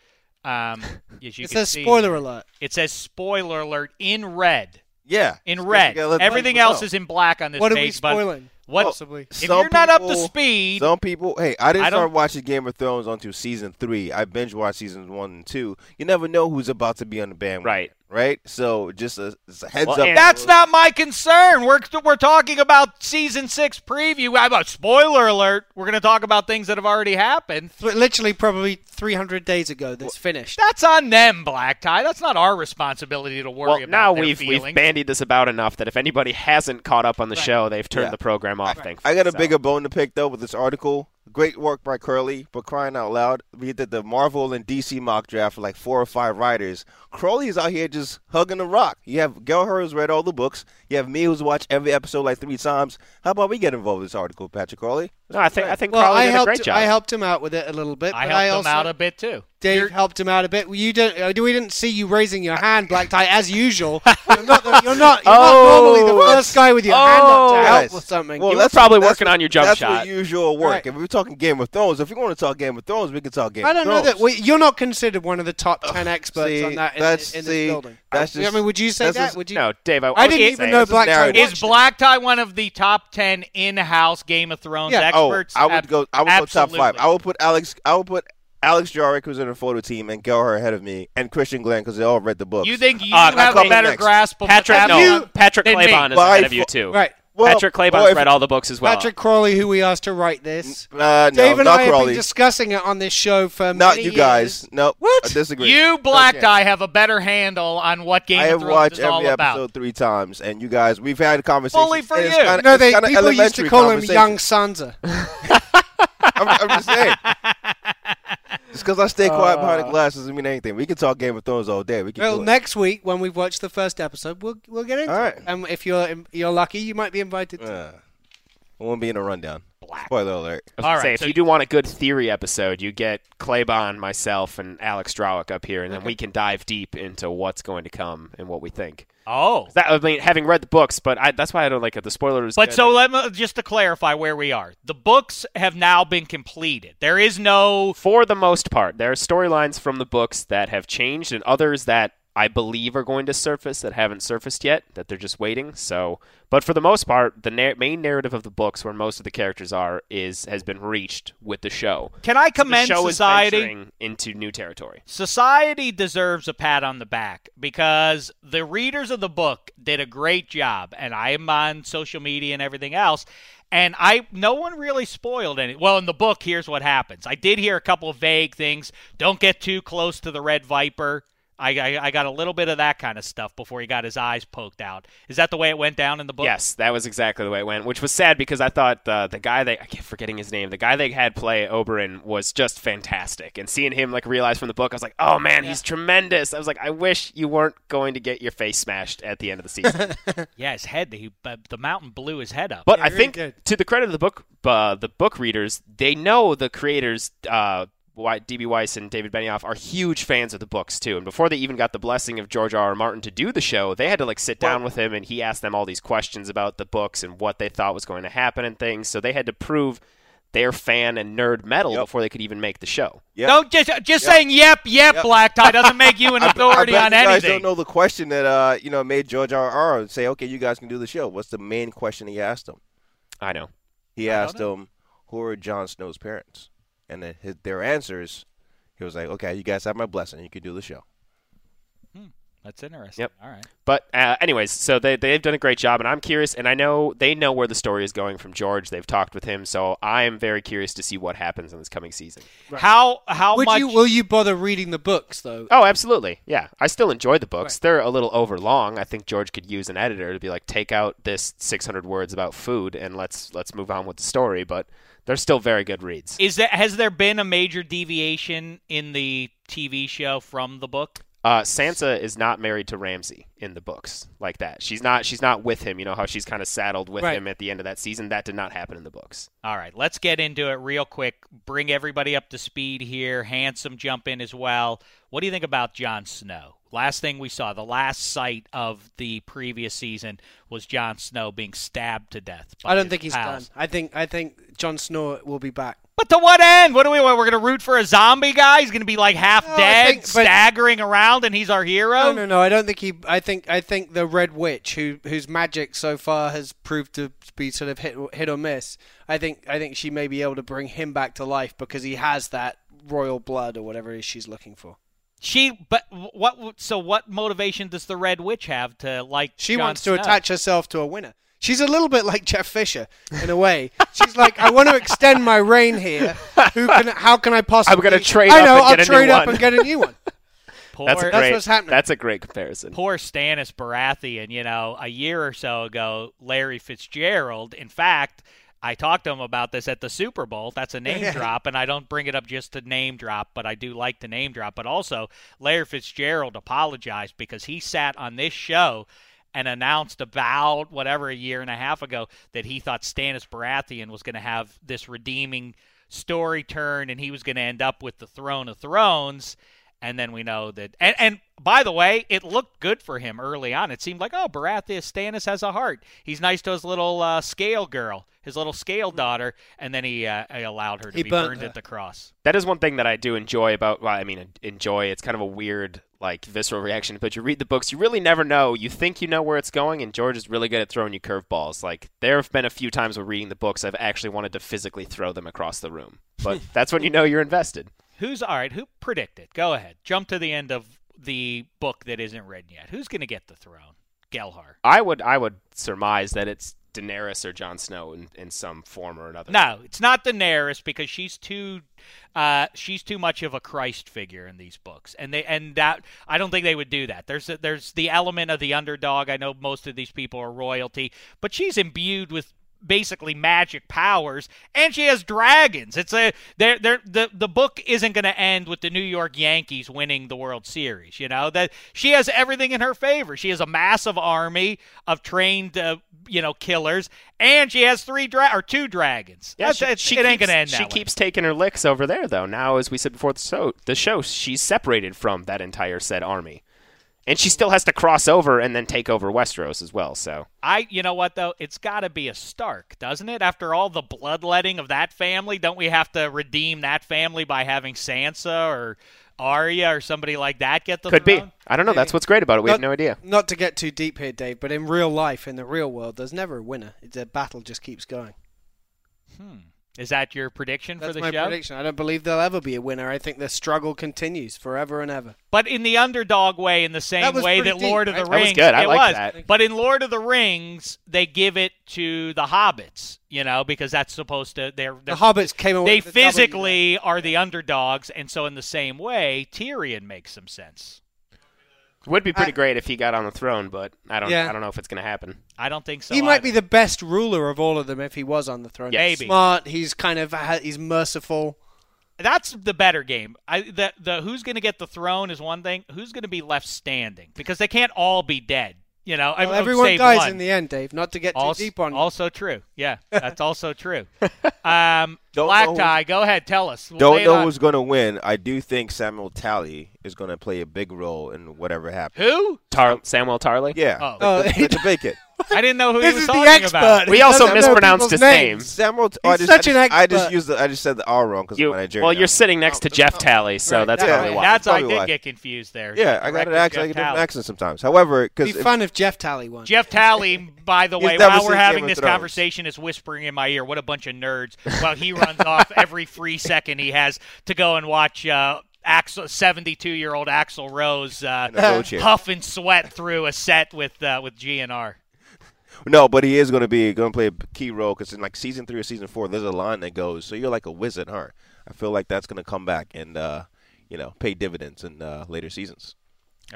Speaker 4: um, as you
Speaker 5: It
Speaker 4: can
Speaker 5: says
Speaker 4: see,
Speaker 5: spoiler alert.
Speaker 4: It says spoiler alert in red.
Speaker 6: Yeah.
Speaker 4: In red. Everything else
Speaker 6: know.
Speaker 4: is in black on this
Speaker 5: What are we spoiling?
Speaker 4: what?
Speaker 5: Possibly.
Speaker 4: If
Speaker 6: Some
Speaker 4: you're not up to
Speaker 6: people-
Speaker 4: speed,
Speaker 6: Some people, hey, I didn't
Speaker 4: I
Speaker 6: start watching Game of Thrones until season three. I binge watched seasons one and two. You never know who's about to be on the bandwagon,
Speaker 2: Right.
Speaker 6: Right. So just a, just a heads
Speaker 2: Well,
Speaker 6: up.
Speaker 4: that's not my concern. We're we're talking about season six preview. I'm a spoiler alert. We're going to talk about things that have already happened.
Speaker 5: Literally, probably 300 days ago. That's finished.
Speaker 4: That's on them, Black Tie. That's not our responsibility to worry
Speaker 2: Well,
Speaker 4: about.
Speaker 2: now
Speaker 4: their
Speaker 2: we've
Speaker 4: feelings.
Speaker 2: we've bandied this about enough that if anybody hasn't caught up on the
Speaker 4: Right.
Speaker 2: show, they've turned
Speaker 6: Yeah.
Speaker 2: the program off. Thankfully.
Speaker 6: I got a
Speaker 2: So-
Speaker 6: bigger bone to pick though with this article. Great work by Curly, but crying out loud, we did the Marvel and DC mock draft for like four or five writers. Crowley is out here just hugging the rock. You have Gelhar who's read all the books. You have me who's watched every episode like three times. How about we get involved in this article, Patrick Crowley?
Speaker 2: No, I think I think
Speaker 5: well,
Speaker 2: Crowley
Speaker 5: I
Speaker 2: did a
Speaker 5: helped.
Speaker 2: great job.
Speaker 5: I helped him out with it a little bit.
Speaker 4: I helped
Speaker 5: I
Speaker 4: them
Speaker 5: also,
Speaker 4: out a bit too.
Speaker 5: Dave helped him out a bit. You didn't. Uh, we didn't see you raising your hand, Black Tie, as usual. You're not. The, you're not. You're
Speaker 2: Oh,
Speaker 5: not normally the first guy with your hand up to
Speaker 2: oh.
Speaker 5: help
Speaker 6: Guys,
Speaker 5: with something.
Speaker 6: Well,
Speaker 2: You were
Speaker 6: that's
Speaker 2: probably
Speaker 6: that's
Speaker 2: working
Speaker 6: what-
Speaker 2: on your jump
Speaker 6: that's
Speaker 2: shot.
Speaker 6: That's usual work.
Speaker 5: Right.
Speaker 6: If we're talking Game of Thrones, if we want to talk Game of Thrones, we can talk Game
Speaker 5: I don't know that we, you're not considered one of the top ten experts
Speaker 6: see,
Speaker 5: on that in,
Speaker 6: that's-
Speaker 5: in this
Speaker 6: see,
Speaker 5: building.
Speaker 6: that's
Speaker 5: I
Speaker 6: just-
Speaker 5: mean, would you say that? would you?
Speaker 2: no, Dave. I,
Speaker 5: I didn't even know Black Tie
Speaker 4: Is. Black Tie one of the top ten in-house Game of Thrones
Speaker 5: Yeah.
Speaker 6: Oh. I would
Speaker 4: Ab-
Speaker 6: go. I would go top five. I would put Alex. I would put Alex Jarek, who's in the photo team, and Gelhar ahead of me, and Christian Glenn because they all read the books.
Speaker 4: You think you
Speaker 2: Uh,
Speaker 4: have a better
Speaker 6: next.
Speaker 4: grasp of
Speaker 2: Patrick,
Speaker 4: what's
Speaker 2: no,
Speaker 4: happening
Speaker 2: Patrick
Speaker 4: than.
Speaker 2: Claybon is
Speaker 6: Well,
Speaker 2: ahead of you too.
Speaker 5: Right.
Speaker 6: Well,
Speaker 2: Patrick Claybon's
Speaker 6: well,
Speaker 2: read all the books as well.
Speaker 5: Patrick Crawley, who we asked to write this.
Speaker 6: Uh, no,
Speaker 5: Dave and
Speaker 6: not
Speaker 5: I have
Speaker 6: Crawley.
Speaker 5: been discussing it on this show for
Speaker 6: Not
Speaker 5: many
Speaker 6: you guys.
Speaker 5: years.
Speaker 6: No.
Speaker 5: What?
Speaker 6: I disagree.
Speaker 4: You, Black
Speaker 6: Okay.
Speaker 4: Tie, have a better handle on what Game
Speaker 6: I
Speaker 4: of
Speaker 6: have
Speaker 4: Thrones
Speaker 6: watched
Speaker 4: is all
Speaker 6: every
Speaker 4: about.
Speaker 6: episode three times, and you guys, we've had a conversation.
Speaker 4: Bully for you.
Speaker 6: Kinda,
Speaker 5: No, they people used to call him. Young Sansa.
Speaker 6: I'm, I'm just saying. Just because I stay quiet behind
Speaker 5: Uh.
Speaker 6: the glass doesn't mean anything. We can talk Game of Thrones all day. We can
Speaker 5: Well, next week when we've watched the first episode, we'll we'll get into
Speaker 6: All right.
Speaker 5: it. And if you're you're lucky, you might be invited. to.
Speaker 6: Uh, we won't be in a rundown. Spoiler alert.
Speaker 2: I was
Speaker 4: All
Speaker 2: say,
Speaker 4: right,
Speaker 2: if
Speaker 4: so-
Speaker 2: you do want a good theory episode, you get Claybon, myself, and Alex Strawick up here, and then we can dive deep into what's going to come and what we think.
Speaker 4: Oh.
Speaker 2: That I mean, having read the books, but I, that's why I don't like it. The spoilers.
Speaker 4: But
Speaker 2: good.
Speaker 4: so let me just to clarify where we are. The books have now been completed. There is no
Speaker 2: for the most part, there are storylines from the books that have changed, and others that I believe are going to surface that haven't surfaced yet, that they're just waiting. So, but for the most part, the na- main narrative of the books, where most of the characters are, is has been reached with the show.
Speaker 4: Can I
Speaker 2: So the
Speaker 4: commend
Speaker 2: show
Speaker 4: Society?
Speaker 2: into new territory.
Speaker 4: Society deserves a pat on the back because the readers of the book did a great job, and I am on social media and everything else. And I, no one really spoiled any. Well, in the book, here's what happens. I did hear a couple of vague things. Don't get too close to the Red Viper. I, I, I got a little bit of that kind of stuff before he got his eyes poked out. Is that the way it went down in the book?
Speaker 2: Yes, that was exactly the way it went, which was sad because I thought uh, the guy they I keep forgetting his name, the guy they had play Oberyn was just fantastic, and seeing him like realize from the book, I was like, oh man, he's tremendous. I was like, I wish you weren't going to get your face smashed at the end of the season.
Speaker 4: Yeah, his head. He, uh, the mountain blew his head up.
Speaker 2: But
Speaker 5: Yeah,
Speaker 2: I
Speaker 5: really
Speaker 2: think
Speaker 5: good.
Speaker 2: to the credit of the book, uh, the book readers, they know the creators. DB Weiss and David Benioff are huge fans of the books too, and before they even got the blessing of George R. R. Martin to do the show, they had to like sit down with him and he asked them all these questions about the books and what they thought was going to happen and things. So they had to prove their fan and nerd metal
Speaker 6: Yep.
Speaker 2: before they could even make the show.
Speaker 6: Yep.
Speaker 4: No, just just saying yep, yep,
Speaker 6: Yep.
Speaker 4: black tie doesn't make you an
Speaker 6: I-
Speaker 4: authority
Speaker 6: I bet
Speaker 4: on
Speaker 6: you guys
Speaker 4: anything.
Speaker 6: don't know the question that uh you know made George R. R. R. say, okay, you guys can do the show. What's the main question he asked them?
Speaker 2: I know.
Speaker 6: He
Speaker 4: I
Speaker 6: asked them, who are Jon Snow's parents? And then his, their answers, he was like, okay, you guys have my blessing. You can do the show.
Speaker 4: That's interesting.
Speaker 2: Yep.
Speaker 4: All right.
Speaker 2: But uh, anyways, so they they've done a great job, and I'm curious, and I know they know where the story is going from George. They've talked with him, so I am very curious to see what happens in this coming season.
Speaker 4: How how
Speaker 5: Would
Speaker 4: much
Speaker 5: you will you bother reading the books though?
Speaker 2: Oh, absolutely. Yeah. I still enjoy the books. They're a little over long. I think George could use an editor to be like take out this 600 words about food and let's let's move on with the story, but they're still very good reads.
Speaker 4: is that has there been a major deviation in the TV show from the book?
Speaker 2: Uh, Sansa is not married to Ramsay in the books like that. She's not she's not with him, you know how she's kind of saddled with
Speaker 5: Right.
Speaker 2: him at the end of that season. That did not happen in the books.
Speaker 4: All right, let's get into it real quick. Bring everybody up to speed here. Handsome jump in as well. What do you think about Jon Snow? Last thing we saw, the last sight of the previous season was Jon Snow being stabbed to death. by
Speaker 5: I don't
Speaker 4: his
Speaker 5: think he's
Speaker 4: pals.
Speaker 5: done. I think I think Jon Snow will be back.
Speaker 4: But to what end? What do we want? We're going to root for a zombie guy? He's going to be like half
Speaker 5: No,
Speaker 4: dead,
Speaker 5: think-
Speaker 4: staggering around, and he's our hero?
Speaker 5: No, no, no. I don't think he. I think I think the Red Witch, who whose magic so far has proved to be sort of hit hit or miss. I think I think she may be able to bring him back to life because he has that royal blood or whatever it is she's looking for.
Speaker 4: She, but what? So, what motivation does the Red Witch have to like?
Speaker 5: She
Speaker 4: Jon
Speaker 5: wants to
Speaker 4: Snow?
Speaker 5: attach herself to a winner. She's a little bit like Jeff Fisher in a way. She's like, I want to extend my reign here. Who can? How can I possibly?
Speaker 2: I'm gonna trade up.
Speaker 5: I
Speaker 2: up
Speaker 5: know.
Speaker 2: and
Speaker 5: I'll
Speaker 2: get a new
Speaker 5: trade up
Speaker 2: one."
Speaker 5: and get a new one.
Speaker 4: Poor,
Speaker 2: That's a
Speaker 5: That's
Speaker 2: great
Speaker 5: what's happening.
Speaker 2: That's a great comparison.
Speaker 4: poor Stannis Baratheon. You know, a year or so ago, Larry Fitzgerald. In fact, I talked to him about this at the Super Bowl. That's a name drop, and I don't bring it up just to name drop, but I do like to name drop. But also, Larry Fitzgerald apologized because he sat on this show and announced about whatever a year and a half ago that he thought Stannis Baratheon was going to have this redeeming story turn and he was going to end up with the throne of thrones and then we know that and, and by the way it looked good for him early on it seemed like oh baratheon stannis has a heart he's nice to his little uh, scale girl his little scale daughter and then he, uh, he allowed her to
Speaker 5: He
Speaker 4: be
Speaker 5: burnt
Speaker 4: burned at the cross
Speaker 2: that is one thing that I do enjoy about. Well, I mean, enjoy. It's kind of a weird, like, visceral reaction. But you read the books, you really never know. You think you know where it's going, and George is really good at throwing you curveballs. Like, there have been a few times where reading the books, I've actually wanted to physically throw them across the room. But that's when you know you're invested.
Speaker 4: Who's all right who predicted go ahead jump to the end of the book that isn't written yet who's going to get the throne gelhar
Speaker 2: I would, I would surmise that it's Daenerys or Jon Snow in, in some form or another.
Speaker 4: No, it's not Daenerys because she's too uh, she's too much of a Christ figure in these books, and they and that I don't think they would do that. There's a, there's the element of the underdog. I know most of these people are royalty, but she's imbued with basically magic powers and she has dragons. It's a they're, they're, the the book isn't going to end with the New York Yankees winning the World Series you know? That she has everything in her favor. She has a massive army of trained uh, you know killers and she has three dra- or two dragons.
Speaker 2: Yeah,
Speaker 4: That's-
Speaker 2: she, she
Speaker 4: it ain't
Speaker 2: keeps-
Speaker 4: gonna end
Speaker 2: She
Speaker 4: that way.
Speaker 2: keeps taking her licks over there, though. Now, as we said before the show, the show, she's separated from that entire said army, and she still has to cross over and then take over Westeros as well. So
Speaker 4: I, you know what though, it's got to be a Stark, doesn't it? After all the bloodletting of that family, don't we have to redeem that family by having Sansa or Arya or somebody like that get the
Speaker 2: Could be. I don't know. That's what's great about it. We have no idea.
Speaker 5: Not to get too deep here, Dave, but in real life, in the real world, there's never a winner. The battle just keeps going. Hmm.
Speaker 4: Is that your prediction
Speaker 5: That's
Speaker 4: for the
Speaker 5: my
Speaker 4: show?
Speaker 5: prediction. I don't believe there'll ever be a winner. I think the struggle continues forever and ever.
Speaker 4: But in the underdog way, in the same
Speaker 5: That
Speaker 4: way
Speaker 5: pretty
Speaker 4: that Lord of the
Speaker 5: right?
Speaker 2: That was
Speaker 4: Rings,
Speaker 2: good. I
Speaker 4: it
Speaker 2: liked
Speaker 4: was.
Speaker 2: that.
Speaker 4: But in Lord of the Rings, they give it to the hobbits, you know, because that's supposed to. They're,
Speaker 5: The
Speaker 4: they're
Speaker 5: hobbits came away.
Speaker 4: they
Speaker 5: with the W.
Speaker 4: physically are the underdogs, and so in the same way, Tyrion makes some sense.
Speaker 2: Would be pretty
Speaker 5: I-
Speaker 2: great if he got on the throne, but I don't.
Speaker 5: Yeah.
Speaker 2: I don't know if it's going to happen.
Speaker 4: I don't think so.
Speaker 5: he might
Speaker 4: either.
Speaker 5: be the best ruler of all of them if he was on the throne.
Speaker 4: Yes.
Speaker 5: He's
Speaker 4: Maybe.
Speaker 5: smart. He's kind of he's merciful.
Speaker 4: That's the better game. I the the who's going to get the throne is one thing. Who's going to be left standing? Because they can't all be dead. You know,
Speaker 5: Well,
Speaker 4: would
Speaker 5: everyone dies
Speaker 4: one.
Speaker 5: in the end, Dave. Not to get too
Speaker 4: also,
Speaker 5: deep on you.
Speaker 4: also true. Yeah, that's also true. Um, Black tie, go ahead, tell us. We'll
Speaker 6: Don't know who's going to win. I do think Samuel Talley is going to play a big role in whatever happens.
Speaker 4: Who?
Speaker 2: Tar- Samuel Tarley.
Speaker 6: Yeah,
Speaker 4: Oh.
Speaker 5: Oh,
Speaker 6: the, the, the debate kid.
Speaker 4: I didn't know who he was
Speaker 5: is the
Speaker 4: talking
Speaker 5: expert.
Speaker 4: about.
Speaker 2: We
Speaker 5: He
Speaker 2: also
Speaker 5: doesn't know
Speaker 2: mispronounced
Speaker 5: people's
Speaker 2: his
Speaker 5: names.
Speaker 2: name.
Speaker 6: Samuel. oh, I
Speaker 5: He's
Speaker 6: just,
Speaker 5: such
Speaker 6: I
Speaker 5: an
Speaker 6: just, I just
Speaker 5: expert.
Speaker 6: used the. I just said the R wrong because
Speaker 2: You,
Speaker 6: I'm Nigerian.
Speaker 2: well, you're sitting next to Jeff Talley, so
Speaker 5: Right.
Speaker 2: that's
Speaker 6: Yeah.
Speaker 2: probably why.
Speaker 4: That's I
Speaker 6: Probably
Speaker 4: did
Speaker 6: why.
Speaker 4: get confused there.
Speaker 6: Yeah, I got
Speaker 4: Corrected
Speaker 6: an accent. I
Speaker 4: Jeff
Speaker 6: get different
Speaker 4: Talley.
Speaker 6: accents sometimes. However,
Speaker 5: Be
Speaker 6: because
Speaker 5: fun if Jeff Talley won.
Speaker 4: Jeff Talley, by the
Speaker 6: He's
Speaker 4: way,
Speaker 6: never
Speaker 4: while we're
Speaker 6: Game
Speaker 4: having
Speaker 6: of
Speaker 4: this
Speaker 6: Thrones.
Speaker 4: conversation, is whispering in my ear, "What a bunch of nerds!" While he runs off every free second he has to go and watch uh, Axel, seventy-two-year-old Axl Rose uh,
Speaker 6: In a wheelchair.
Speaker 4: huff and sweat through a set with uh, with GNR.
Speaker 6: No, but he is going to be going to play a key role because in like season three or season four, there's a line that goes, "So you're like a wizard, huh?" I feel like that's going to come back and uh, you know pay dividends in uh, later seasons.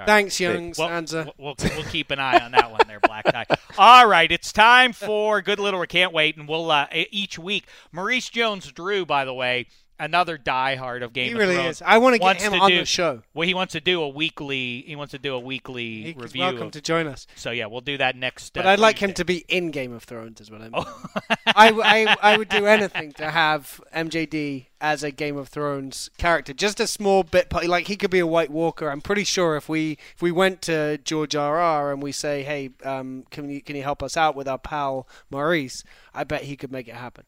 Speaker 5: Thanks, young
Speaker 4: Well,
Speaker 5: Sansa.
Speaker 4: we'll, we'll, we'll keep an eye on that one there, Black Tie. All right, it's time for Good Little. We can't wait, and we'll uh, each week. Maurice Jones-Drew, by the way, another diehard of Game of Thrones.
Speaker 5: He
Speaker 4: of
Speaker 5: really
Speaker 4: Thrones.
Speaker 5: is. I want to get him
Speaker 4: to
Speaker 5: on
Speaker 4: do-
Speaker 5: the show.
Speaker 4: Well, he wants to do a weekly. He wants to do a weekly
Speaker 5: He's
Speaker 4: review.
Speaker 5: welcome
Speaker 4: of-
Speaker 5: to join us.
Speaker 4: so yeah, we'll do that next. Step.
Speaker 5: But
Speaker 4: uh,
Speaker 5: I'd like him to be in Game of Thrones, is what I mean.
Speaker 4: Oh.
Speaker 5: I, I, I would do anything to have MJD as a Game of Thrones character. Just a small bit, like he could be a White Walker. I'm pretty sure if we if we went to George R. R. and we say, hey, um, can you can you help us out with our pal Maurice? I bet he could make it happen.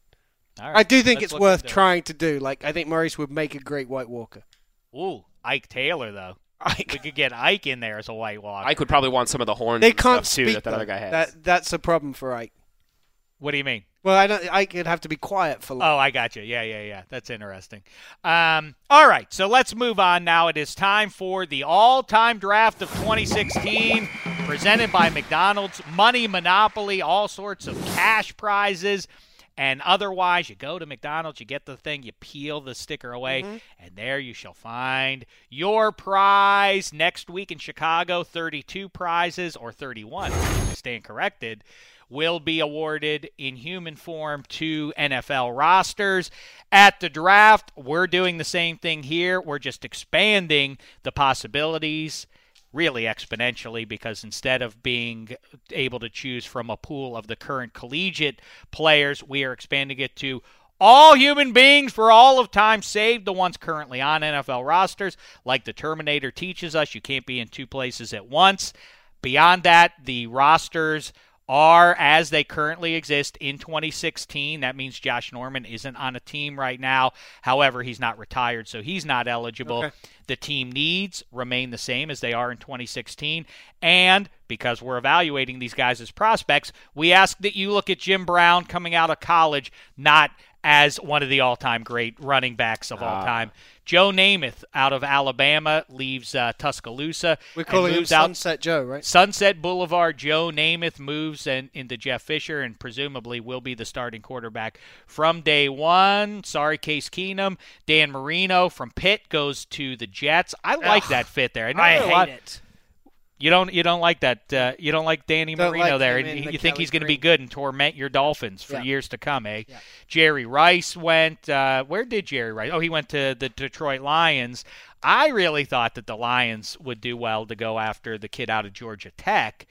Speaker 4: All right,
Speaker 5: I do think
Speaker 4: let's
Speaker 5: it's worth
Speaker 4: into it.
Speaker 5: trying to do. Like I think Maurice would make a great White Walker.
Speaker 4: Ooh, Ike Taylor though. We could get Ike in there as a White Walker.
Speaker 2: Ike would probably want some of the horns
Speaker 5: They
Speaker 2: and
Speaker 5: can't
Speaker 2: stuff too
Speaker 5: speak.
Speaker 2: that that
Speaker 5: though.
Speaker 2: other guy has.
Speaker 5: That that's a problem for Ike.
Speaker 4: What do you mean?
Speaker 5: Well, I don't. Ike would have to be quiet for.
Speaker 4: Oh, I got you. Yeah, yeah, yeah. That's interesting. Um, all right, so let's move on now. It is time for the all-time draft of 2016, presented by McDonald's. Money Monopoly, all sorts of cash prizes. And otherwise, you go to McDonald's, you get the thing, you peel the sticker away, mm-hmm. and there you shall find your prize. Next week in Chicago, 32 prizes, or 31, if I stand corrected, will be awarded in human form to NFL rosters. At the draft, we're doing the same thing here. We're just expanding the possibilities really exponentially because instead of being able to choose from a pool of the current collegiate players, we are expanding it to all human beings for all of time, save the ones currently on NFL rosters. Like the Terminator teaches us, you can't be in two places at once. Beyond that, the rosters are as they currently exist in 2016. That means Josh Norman isn't on a team right now. However, he's not retired, so he's not eligible.
Speaker 5: Okay.
Speaker 4: The team needs remain the same as they are in 2016. And because we're evaluating these guys as prospects, we ask that you look at Jim Brown coming out of college, not as one of the all time great running backs of all time. Joe Namath out of Alabama leaves uh, Tuscaloosa.
Speaker 5: We're calling him
Speaker 4: moves out
Speaker 5: Sunset Joe, right?
Speaker 4: Sunset Boulevard, Joe Namath moves and into Jeff Fisher and presumably will be the starting quarterback from day one. Sorry, Case Keenum. Dan Marino from Pitt goes to the Jets. I like that fit there.
Speaker 5: I
Speaker 4: are a lot-
Speaker 5: hate it.
Speaker 4: You don't. You don't like that. Uh, you don't like Danny
Speaker 5: Don't
Speaker 4: Marino
Speaker 5: like
Speaker 4: there, and you
Speaker 5: the
Speaker 4: think
Speaker 5: Kelly
Speaker 4: he's going to be good and torment your Dolphins for
Speaker 5: Yeah.
Speaker 4: years to come, eh?
Speaker 5: Yeah.
Speaker 4: Jerry Rice went. Uh, where did Jerry Rice? Oh, he went to the Detroit Lions. I really thought that the Lions would do well to go after the kid out of Georgia Tech,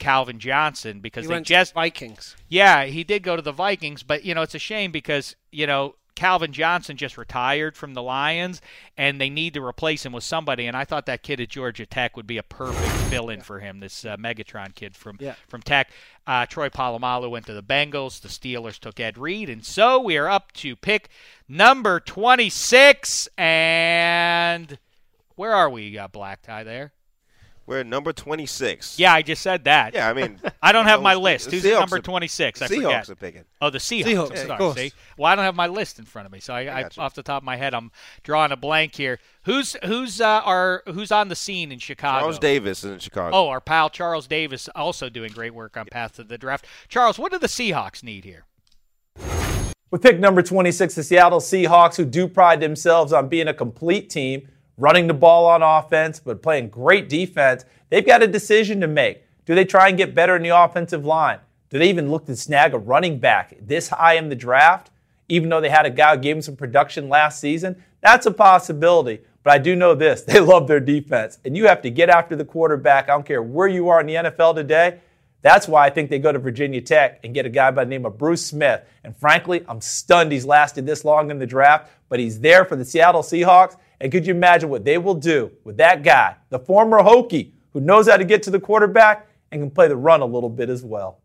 Speaker 4: Calvin Johnson, because
Speaker 5: He
Speaker 4: they
Speaker 5: went
Speaker 4: just
Speaker 5: Vikings.
Speaker 4: yeah, he did go to the Vikings, but you know it's a shame because you know Calvin Johnson just retired from the Lions, and they need to replace him with somebody. And I thought that kid at Georgia Tech would be a perfect fill-in for him. This uh, Megatron kid from
Speaker 5: Yeah.
Speaker 4: from Tech. Uh, Troy Polamalu went to the Bengals. The Steelers took Ed Reed, and so we are up to pick number twenty-six, and Where are we, uh, Black Tie? There.
Speaker 6: We're at number 26.
Speaker 4: Yeah, I just said that.
Speaker 6: Yeah, I mean,
Speaker 4: I don't have my list. Who's
Speaker 6: Seahawks
Speaker 4: number 26? I
Speaker 6: Seahawks
Speaker 4: forget.
Speaker 6: are picking.
Speaker 4: Oh, the Seahawks.
Speaker 5: Seahawks,
Speaker 4: I'm sorry, see? Well, I don't have my list in front of me, so I,
Speaker 6: I
Speaker 4: I, off the top of my head, I'm drawing a blank here. Who's who's uh, our who's on the scene in Chicago?
Speaker 6: Charles Davis is in Chicago.
Speaker 4: Oh, our pal Charles Davis also doing great work on Path to the Draft. Charles, what do the Seahawks need here?
Speaker 7: With pick number 26, the Seattle Seahawks, who do pride themselves on being a complete team, running the ball on offense, but playing great defense, they've got a decision to make. Do they try and get better in the offensive line? Do they even look to snag a running back this high in the draft? Even though they had a guy who gave them some production last season, that's a possibility. But I do know this they love their defense. And you have to get after the quarterback. I don't care where you are in the NFL today. That's why I think they go to Virginia Tech and get a guy by the name of Bruce Smith. And frankly, I'm stunned he's lasted this long in the draft, but he's there for the Seattle Seahawks. And could you imagine what they will do with that guy, the former Hokie, who knows how to get to the quarterback and can play the run a little bit as well?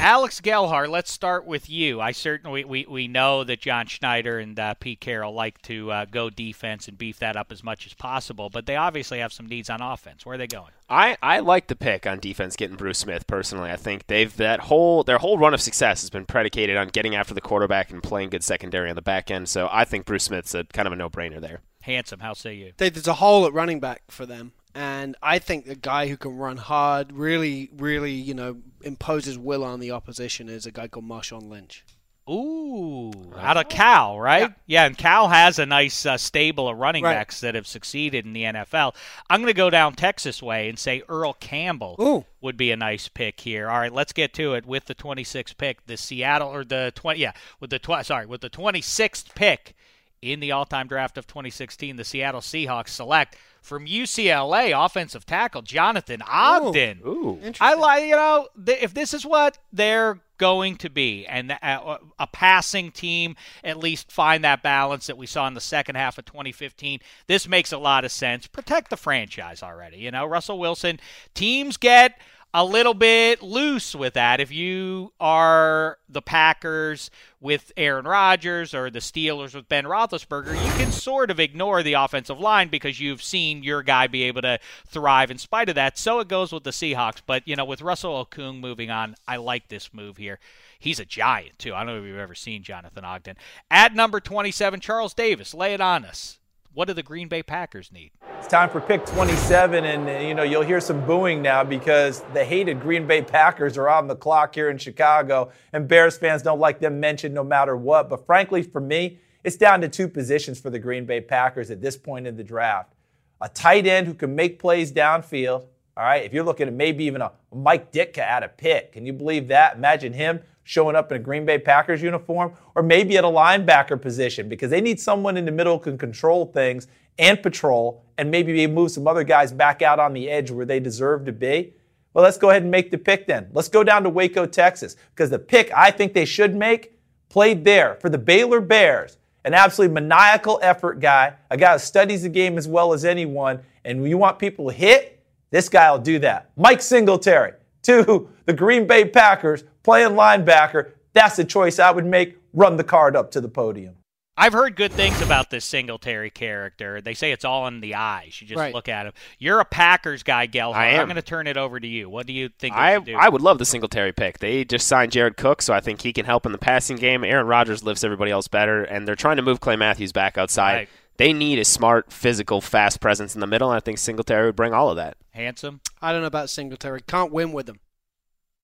Speaker 4: Alex Gelhar, let's start with you. I certainly we, we know that John Schneider and uh, Pete Carroll like to uh, go defense and beef that up as much as possible, but they obviously have some needs on offense. Where are they going?
Speaker 2: I, I like the pick on defense getting Bruce Smith personally. I think they've that whole their whole run of success has been predicated on getting after the quarterback and playing good secondary on the back end. So I think Bruce Smith's a kind of a no brainer there.
Speaker 4: Handsome, how say you?
Speaker 5: There's a hole at running back for them, and I think the guy who can run hard, really, really, you know, imposes will on the opposition is a guy called Marshawn Lynch.
Speaker 4: Ooh, out of Cal, right? Yeah, and Cal has a nice uh, stable of running
Speaker 5: Right.
Speaker 4: backs that have succeeded in the NFL. I'm going to go down Texas way and say Earl Campbell
Speaker 5: Ooh.
Speaker 4: would be a nice pick here. All right, let's get to it with the 26th pick. The Seattle or the 20 yeah, with the tw- sorry, with the 26th pick in the all-time draft of 2016, the Seattle Seahawks select from UCLA offensive tackle Jonathan Ogden.
Speaker 2: Ooh.
Speaker 4: I like you know th- if this is what they're going to be, and a, a passing team at least find that balance that we saw in the second half of 2015. This makes a lot of sense. Protect the franchise already. You know, Russell Wilson. Teams get a little bit loose with that. If you are the Packers with Aaron Rodgers or the Steelers with Ben Roethlisberger, you can sort of ignore the offensive line because you've seen your guy be able to thrive in spite of that. So it goes with the Seahawks. But, you know, with Russell Okung moving on, I like this move here. He's a giant, too. I don't know if you've ever seen Jonathan Ogden. At number 27, Charles Davis. Lay it on us. What do the Green Bay Packers need?
Speaker 7: It's time for pick 27, and uh, you know you'll hear some booing now because the hated Green Bay Packers are on the clock here in Chicago, and Bears fans don't like them mentioned no matter what. But frankly, for me, it's down to two positions for the Green Bay Packers at this point in the draft: a tight end who can make plays downfield. All right, if you're looking at maybe even a Mike Ditka at a pick, can you believe that? Imagine him showing up in a Green Bay Packers uniform, or maybe at a linebacker position because they need someone in the middle who can control things and patrol and maybe move some other guys back out on the edge where they deserve to be. Well, let's go ahead and make the pick then. Let's go down to Waco, Texas, because the pick I think they should make played there for the Baylor Bears. An absolutely maniacal effort guy, a guy who studies the game as well as anyone. And you want people to hit, this guy will do that. Mike Singletary to the Green Bay Packers playing linebacker. That's the choice I would make. Run the card up to the podium.
Speaker 4: I've heard good things about this Singletary character. They say it's all in the eyes. You just
Speaker 5: Right.
Speaker 4: look at him. You're a Packers guy, Gelhar.
Speaker 2: I am.
Speaker 4: I'm going to turn it over to you. What do you think
Speaker 2: I
Speaker 4: do?
Speaker 2: I would love the Singletary pick. They just signed Jared Cook, so I think he can help in the passing game. Aaron Rodgers lifts everybody else better, and they're trying to move Clay Matthews back outside.
Speaker 4: Right.
Speaker 2: They need a smart, physical, fast presence in the middle, and I think Singletary would bring all of that.
Speaker 4: Handsome.
Speaker 5: I don't know about Singletary. Can't win with him.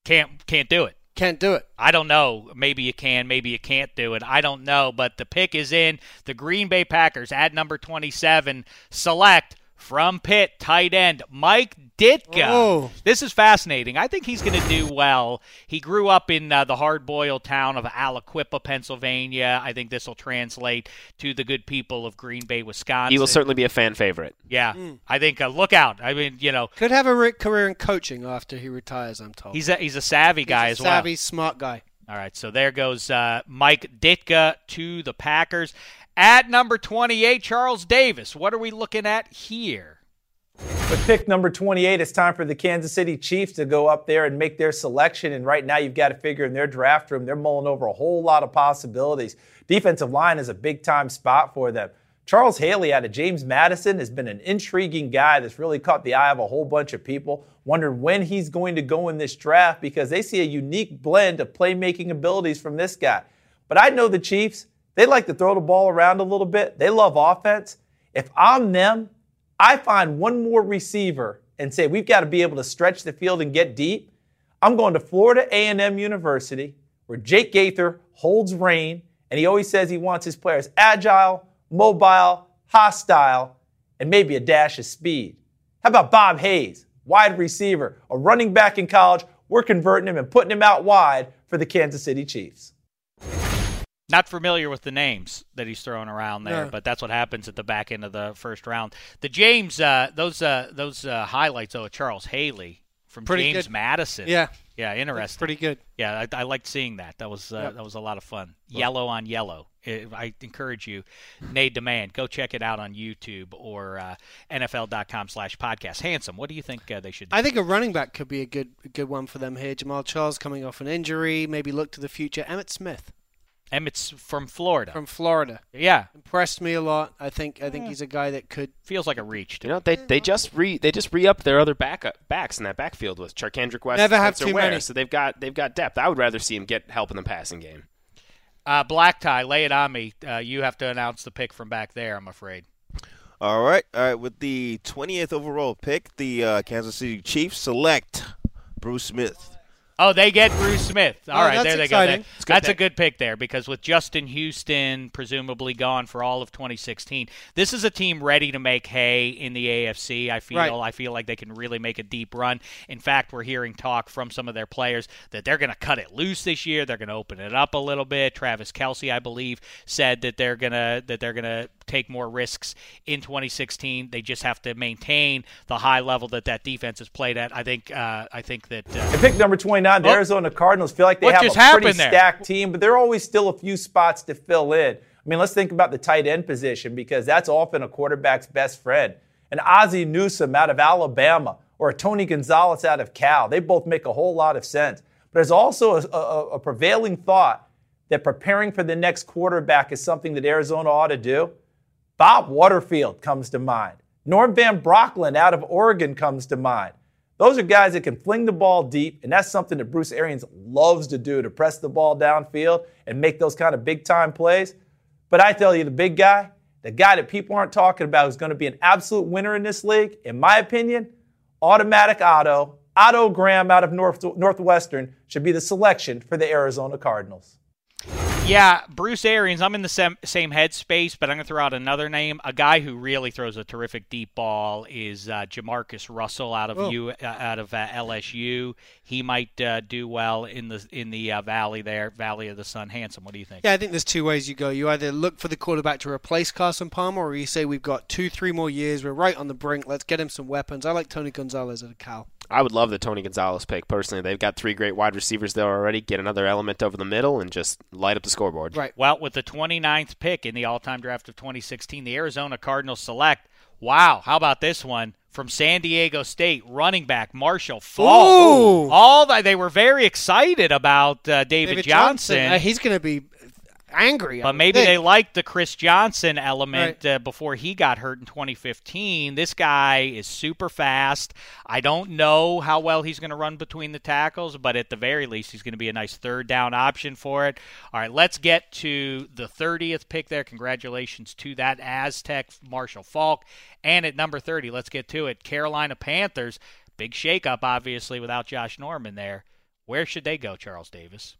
Speaker 4: Can't can't do it.
Speaker 5: Can't do it.
Speaker 4: I don't know. Maybe you can, maybe you can't do it. I don't know, but the pick is in. The Green Bay Packers at number 27 select from Pitt tight end Mike Ditka.
Speaker 5: Oh.
Speaker 4: This is fascinating. I think he's going to do well. He grew up in uh, the hard-boiled town of Aliquippa, Pennsylvania. I think this will translate to the good people of Green Bay, Wisconsin.
Speaker 2: He will certainly be a fan favorite.
Speaker 4: Yeah, I think uh, look out. I mean, you know,
Speaker 5: Could have a re- career in coaching after he retires. I'm told.
Speaker 4: he's a he's a savvy guy
Speaker 5: He's
Speaker 4: as
Speaker 5: a
Speaker 4: well.
Speaker 5: savvy, smart guy.
Speaker 4: All right, so there goes uh, Mike Ditka to the Packers. At number 28, Charles Davis. What are we looking at here?
Speaker 7: With pick number 28, it's time for the Kansas City Chiefs to go up there and make their selection. And right now, you've got to figure in their draft room, they're mulling over a whole lot of possibilities. Defensive line is a big time spot for them. Charles Haley out of James Madison has been an intriguing guy that's really caught the eye of a whole bunch of people, wondering when he's going to go in this draft because they see a unique blend of playmaking abilities from this guy. But I know the Chiefs, they like to throw the ball around a little bit. They love offense. If I'm them, I find one more receiver and say we've got to be able to stretch the field and get deep. I'm going to Florida A&M University where Jake Gaither holds reign and he always says he wants his players agile, mobile, hostile, and maybe a dash of speed. How about Bob Hayes, wide receiver, a running back in college? We're converting him and putting him out wide for the Kansas City Chiefs.
Speaker 4: Not familiar with the names that he's throwing around there,
Speaker 5: No.
Speaker 4: but that's what happens at the back end of the first round. The James, uh, those uh, those uh, highlights though, of Charles Haley from
Speaker 5: Pretty
Speaker 4: James
Speaker 5: good.
Speaker 4: Madison.
Speaker 5: Yeah.
Speaker 4: yeah,
Speaker 5: That's
Speaker 4: interesting.
Speaker 5: pretty good.
Speaker 4: Yeah, I, I liked seeing that. That was uh,
Speaker 5: Yep.
Speaker 4: that was a lot of fun. Yellow on yellow. I I encourage you, Nate Demand, go check it out on YouTube or uh, NFL.com/slash podcast. Handsome, what do you think uh, they should do?
Speaker 5: I think a running back could be a good a good one for them here. Jamaal Charles coming off an injury, maybe look to the future. Emmitt Smith
Speaker 4: Emmitt's from Florida.
Speaker 5: from Florida
Speaker 4: yeah,
Speaker 5: impressed me a lot. I think I think he's a guy that could.
Speaker 4: feels like a reach.
Speaker 2: You know, they they just re they just re upped their other back backs in that backfield with Charcandrick West.
Speaker 5: Never have
Speaker 2: Spencer
Speaker 5: too
Speaker 2: Ware.
Speaker 5: many.
Speaker 2: So they've got they've got depth. I would rather see him get help in the passing game.
Speaker 4: Uh, Black tie, lay it on me. Uh, you have to announce the pick from back there. I'm afraid.
Speaker 6: All right, all right. With the 20th overall pick, the uh, Kansas City Chiefs select Bruce Smith.
Speaker 4: Oh, they get Bruce Smith. All
Speaker 5: Oh,
Speaker 4: right, there they
Speaker 5: exciting.
Speaker 4: go.
Speaker 5: It's
Speaker 4: That- That's a good pick there because with Justin Houston presumably gone for all of 2016, this is a team ready to make hay in the AFC. I feel
Speaker 5: Right.
Speaker 4: I feel like they can really make a deep run. In fact, we're hearing talk from some of their players that they're going to cut it loose this year. They're going to open it up a little bit. Travis Kelce, I believe, said that they're gonna that they're gonna take more risks in 2016. They just have to maintain the high level that that defense has played at. I think uh, I think that. Uh,
Speaker 7: pick number 29, the
Speaker 4: Oh.
Speaker 7: Arizona Cardinals feel like they have a pretty stacked team, but there are always still a few spots to fill in. I mean, let's think about the tight end position because that's often a quarterback's best friend. An Ozzie Newsome out of Alabama or a Tony Gonzalez out of Cal, they both make a whole lot of sense. But there's also a, a, a prevailing thought that preparing for the next quarterback is something that Arizona ought to do. Bob Waterfield comes to mind. Norm Van Brocklin out of Oregon comes to mind. Those are guys that can fling the ball deep, and that's something that Bruce Arians loves to do to press the ball downfield and make those kind of big time plays. But I tell you, the big guy, the guy that people aren't talking about who's going to be an absolute winner in this league, in my opinion, automatic Otto, Otto Graham out of North, Northwestern should be the selection for the Arizona Cardinals.
Speaker 4: Yeah, Bruce Arians. I'm in the same, same headspace, but I'm going to throw out another name. A guy who really throws a terrific deep ball is uh, JaMarcus Russell out of
Speaker 5: Oh.
Speaker 4: U, uh, out of uh, LSU. He might uh, do well in the in the uh, valley there, Valley of the Sun. Handsome. What do you think?
Speaker 5: Yeah, I think there's two ways you go. You either look for the quarterback to replace Carson Palmer, or you say we've got two, three more years. We're right on the brink. Let's get him some weapons. I like Tony Gonzalez at Cal.
Speaker 2: I would love the Tony Gonzalez pick personally. They've got three great wide receivers there already. Get another element over the middle and just light up the scoreboard.
Speaker 5: Right.
Speaker 4: Well, with the 29th pick in the all-time draft of 2016, the Arizona Cardinals select. Wow, how about this one from San Diego State running back Marshall Faulk?
Speaker 5: Ooh.
Speaker 4: All that they were very excited about uh, David, Johnson.
Speaker 5: uh, he's going to be angry.
Speaker 4: But maybe
Speaker 5: think.
Speaker 4: they liked the Chris Johnson element uh, before he got hurt in 2015. This guy is super fast. I don't know how well he's going to run between the tackles, but at the very least, he's going to be a nice third down option for it. All right, let's get to the 30th pick there. Congratulations to that Aztec Marshall Faulk. And at number 30, let's get to it. Carolina Panthers. Big shakeup, obviously, without Josh Norman there. Where should they go, Charles Davis?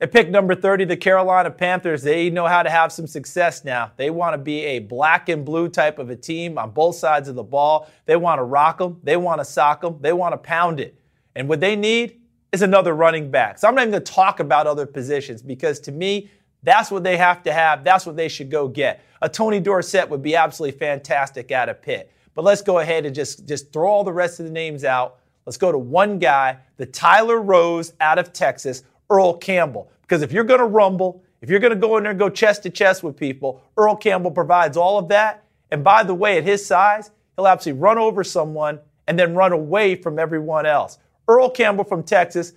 Speaker 7: At pick number 30, the Carolina Panthers, they know how to have some success now. They want to be a black and blue type of a team on both sides of the ball. They want to rock them, they want to sock them, they want to pound it. And what they need is another running back. So I'm not even going to talk about other positions because to me, that's what they have to have. That's what they should go get. A Tony Dorsett would be absolutely fantastic out of Pitt. But let's go ahead and just, just throw all the rest of the names out. Let's go to one guy, the Tyler Rose out of Texas, Earl Campbell. Because if you're going to rumble, if you're going to go in there and go chest to chest with people, Earl Campbell provides all of that. And by the way, at his size, he'll absolutely run over someone and then run away from everyone else. Earl Campbell from Texas,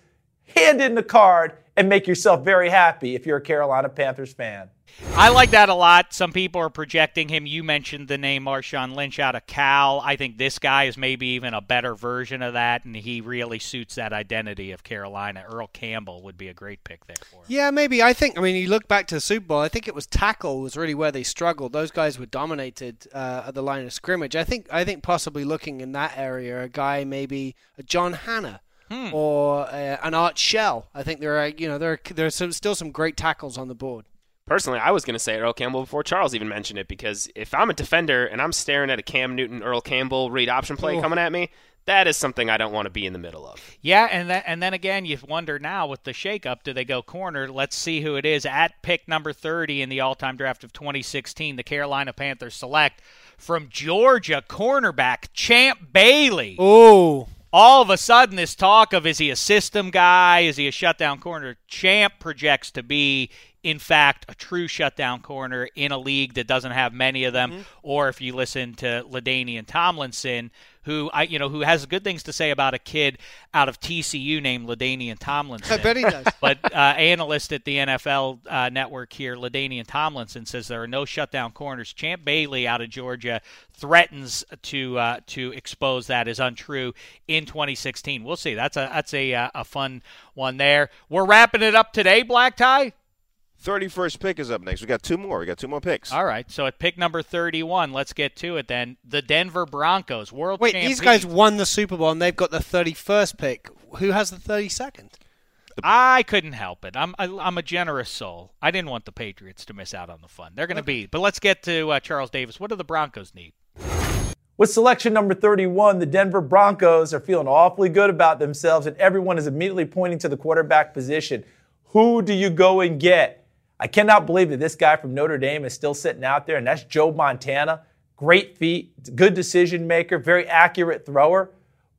Speaker 7: hand in the card and make yourself very happy if you're a Carolina Panthers fan.
Speaker 4: I like that a lot. Some people are projecting him. You mentioned the name Marshawn Lynch out of Cal. I think this guy is maybe even a better version of that, and he really suits that identity of Carolina. Earl Campbell would be a great pick there for him.
Speaker 5: Yeah, maybe. I think. I mean, you look back to the Super Bowl. I think it was tackle was really where they struggled. Those guys were dominated uh, at the line of scrimmage. I think. I think possibly looking in that area, a guy maybe a John Hannah.
Speaker 4: Hmm.
Speaker 5: Or uh, an Art Shell. I think there are, you know, there are, there's some, still some great tackles on the board.
Speaker 2: Personally, I was going to say Earl Campbell before Charles even mentioned it because if I'm a defender and I'm staring at a Cam Newton, Earl Campbell read option play
Speaker 5: Oh.
Speaker 2: coming at me, that is something I don't want to be in the middle of.
Speaker 4: Yeah, and then and then again, you wonder now with the shakeup, do they go corner? Let's see who it is at pick number 30 in the all-time draft of 2016. The Carolina Panthers select from Georgia cornerback Champ Bailey.
Speaker 5: Oh,
Speaker 4: all of a sudden this talk of is he a system guy? Is he a shutdown corner? Champ projects to be in fact a true shutdown corner in a league that doesn't have many of them. Mm-hmm. Or if you listen to LaDainian Tomlinson who I you know who has good things to say about a kid out of TCU named LaDainian Tomlinson
Speaker 5: I bet he does.
Speaker 4: but uh, analyst at the NFL uh, network here, LaDainian Tomlinson, says there are no shutdown corners. Champ Bailey out of Georgia threatens to uh, to expose that as untrue in 2016. We'll see. That's a that's a uh, a fun one there. We're wrapping it up today, Black Tie.
Speaker 6: 31st pick is up next. We got two more. We got two more picks.
Speaker 4: All right. So at pick number 31, let's get to it then. The Denver Broncos, world
Speaker 5: wait,
Speaker 4: champions.
Speaker 5: these guys won the Super Bowl and they've got the 31st pick. Who has the 32nd?
Speaker 4: I couldn't help it. I'm I, I'm a generous soul. I didn't want the Patriots to miss out on the fun. They're going to be. But let's get to uh, Charles Davis. What do the Broncos need?
Speaker 7: With selection number 31, the Denver Broncos are feeling awfully good about themselves, and everyone is immediately pointing to the quarterback position. Who do you go and get? I cannot believe that this guy from Notre Dame is still sitting out there, and that's Joe Montana. Great feet, good decision maker, very accurate thrower.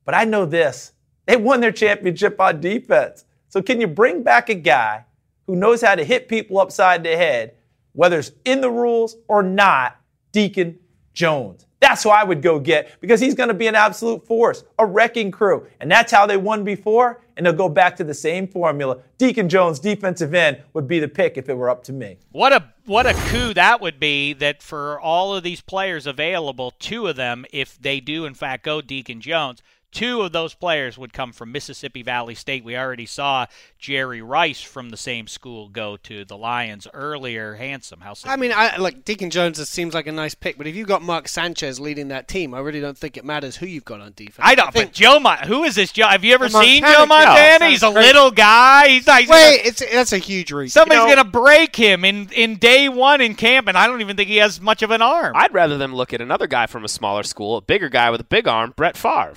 Speaker 7: But I know this they won their championship on defense. So, can you bring back a guy who knows how to hit people upside the head, whether it's in the rules or not? Deacon Jones. That's who I would go get because he's going to be an absolute force, a wrecking crew. And that's how they won before, and they'll go back to the same formula. Deacon Jones, defensive end, would be the pick if it were up to me.
Speaker 4: What a what a coup that would be that for all of these players available, two of them, if they do in fact go Deacon Jones, two of those players would come from Mississippi Valley State. We already saw Jerry Rice from the same school go to the Lions earlier. Handsome, how
Speaker 5: I mean, I like Deacon Jones. It seems like a nice pick, but if you've got Mark Sanchez leading that team, I really don't think it matters who you've got on defense.
Speaker 4: I don't. but Joe, Mon- who is this Joe? Have you ever
Speaker 5: Montana
Speaker 4: seen
Speaker 5: kid.
Speaker 4: Joe Montana?
Speaker 5: sounds
Speaker 4: he's a
Speaker 5: great.
Speaker 4: little guy. He's not. he's
Speaker 5: Wait,
Speaker 4: gonna-
Speaker 5: it's that's a huge reach.
Speaker 4: Somebody's
Speaker 2: You know-
Speaker 4: gonna break him in in day one in camp, and I don't even think he has much of an arm.
Speaker 2: I'd rather them look at another guy from a smaller school, a bigger guy with a big arm, Brett Favre,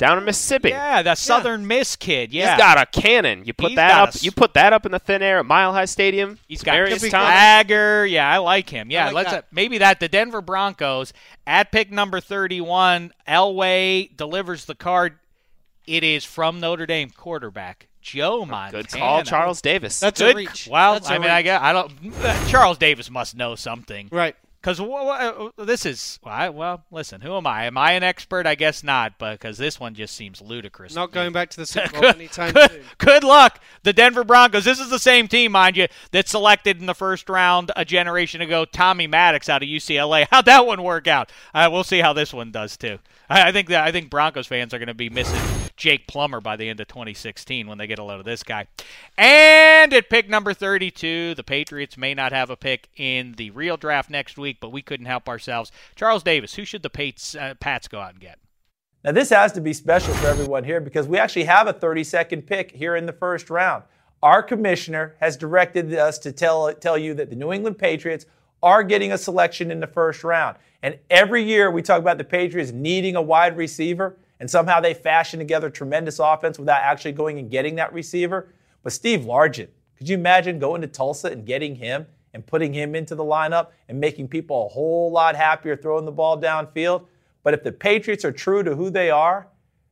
Speaker 2: down in Mississippi.
Speaker 4: yeah, that Southern Miss kid. Yeah,
Speaker 2: He's got a cannon. You put
Speaker 4: He's
Speaker 2: that up.
Speaker 4: a s-
Speaker 2: You put that up in the thin air at Mile High Stadium.
Speaker 4: He's got
Speaker 2: various
Speaker 4: Kippy. Swagger. Yeah, I like him. Yeah,
Speaker 5: like
Speaker 4: let's
Speaker 5: that.
Speaker 4: uh, maybe that the Denver Broncos at pick number thirty-one. Elway delivers the card. It is from Notre Dame quarterback Joe Montana.
Speaker 2: Good call, Charles Davis.
Speaker 5: That's a
Speaker 4: Good.
Speaker 5: reach.
Speaker 4: Well,
Speaker 5: That's a
Speaker 4: I mean, I
Speaker 5: reach.
Speaker 4: guess I don't. Charles Davis must know something.
Speaker 5: right.
Speaker 4: Because this is well, listen. Who am I? Am I an expert? I guess not, because this one just seems ludicrous.
Speaker 5: Not going back to the Super Bowl
Speaker 4: good,
Speaker 5: anytime
Speaker 4: good,
Speaker 5: soon.
Speaker 4: good luck, the Denver Broncos. This is the same team, mind you, that selected in the first round a generation ago Tommy Maddox out of UCLA. How'd that one work out? Uh, we'll see how this one does too. I, I think that I think Broncos fans are going to be missing Jake Plummer by the end of 2016 when they get a load of this guy. And at pick number 32, the Patriots may not have a pick in the real draft next week, but we couldn't help ourselves. Charles Davis, who should the Pats, uh, Pats go out and get?
Speaker 7: Now, this has to be special for everyone here because we actually have a 30 second pick here in the first round. Our commissioner has directed us to tell, tell you that the New England Patriots are getting a selection in the first round. And every year we talk about the Patriots needing a wide receiver, and somehow they fashion together tremendous offense without actually going and getting that receiver. But Steve Largent, could you imagine going to Tulsa and getting him and putting him into the lineup and making people a whole lot happier throwing the ball downfield? But if the Patriots are true to who they are,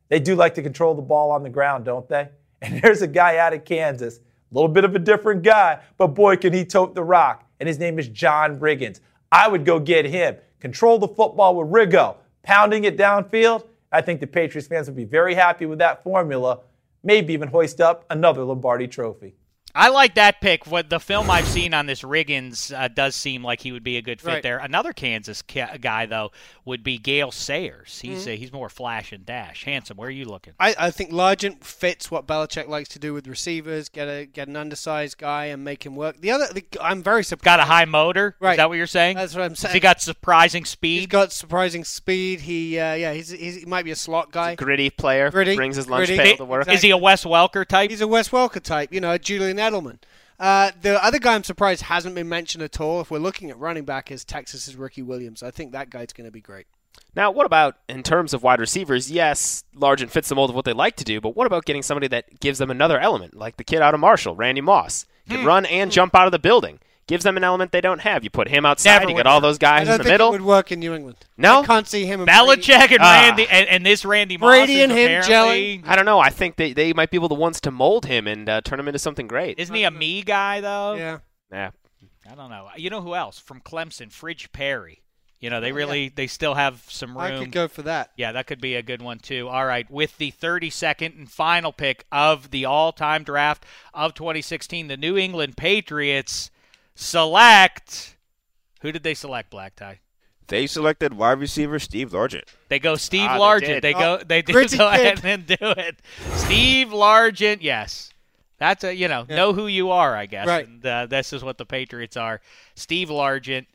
Speaker 7: they do like to control the ball on the ground, don't they? And there's a guy out of Kansas, a little bit of a different guy, but boy, can he tote the rock. And his name is John Riggins. I would go get him. Control the football with Riggo, pounding it downfield. I think the Patriots fans would be very happy with that formula, maybe even hoist up another Lombardi trophy.
Speaker 4: I like that pick. What the film I've seen on this Riggins uh, does seem like he would be a good fit
Speaker 5: Right.
Speaker 4: there. Another Kansas ca- guy though would be Gale Sayers. He's
Speaker 5: Mm-hmm.
Speaker 4: uh, he's more flash and dash. Handsome. Where are you looking?
Speaker 5: I, I think Largent fits what Belichick likes to do with receivers. Get a get an undersized guy and make him work. The other, the, I'm very surprised.
Speaker 4: Got a high motor.
Speaker 5: Right.
Speaker 4: Is that what you're saying?
Speaker 5: That's what I'm saying.
Speaker 4: he got surprising
Speaker 5: He's
Speaker 4: speed?
Speaker 5: got surprising speed. He, uh, yeah, he's, he's he might be a slot guy.
Speaker 2: Gritty player.
Speaker 5: Gritty,
Speaker 2: Brings his lunch
Speaker 5: gritty.
Speaker 2: pail to work.
Speaker 4: Is he a Wes Welker type?
Speaker 5: He's a Wes Welker type, you know, Julian Edelman. Uh, the other guy I'm surprised hasn't been mentioned at all. If we're looking at running back, is Texas's Ricky Williams. I think that guy's going to be great.
Speaker 2: Now, what about in terms of wide receivers? Yes, Largent fits the mold of what they like to do, but what about getting somebody that gives them another element, like the kid out of Marshall, Randy Moss? Can run and jump out of the building. Gives them an element they don't have. You put him outside,
Speaker 4: Never
Speaker 2: you get all
Speaker 4: work.
Speaker 2: those
Speaker 5: I
Speaker 2: guys
Speaker 5: don't
Speaker 2: in the
Speaker 5: think
Speaker 2: middle.
Speaker 5: it would work in New England.
Speaker 2: No?
Speaker 5: I can't see him. And Brady-
Speaker 4: Belichick and
Speaker 2: Ah.
Speaker 4: Randy and, and this Randy Moss
Speaker 5: Brady and him
Speaker 4: apparently-
Speaker 2: I don't know. I think they, they might be able the ones to mold him and uh, turn him into something great.
Speaker 4: Isn't he a me guy though?
Speaker 5: Yeah.
Speaker 2: Yeah.
Speaker 4: I don't know. You know who else from Clemson? Fridge Perry. You know they really they still have some room.
Speaker 5: I could go for that.
Speaker 4: Yeah, that could be a good one too. All right, with the 32nd and final pick of the all-time draft of 2016, the New England Patriots select. Who did they select? Black tie.
Speaker 6: They selected wide receiver Steve Largent.
Speaker 4: They go Steve
Speaker 2: Ah,
Speaker 4: Largent.
Speaker 2: did.
Speaker 4: They, go.
Speaker 5: Oh,
Speaker 4: They did
Speaker 5: gritty
Speaker 4: go
Speaker 5: kid.
Speaker 4: ahead and do it. Steve Largent. Yes, that's a you know know who you are. I guess.
Speaker 5: Right.
Speaker 4: And uh, this is what the Patriots are. Steve Largent.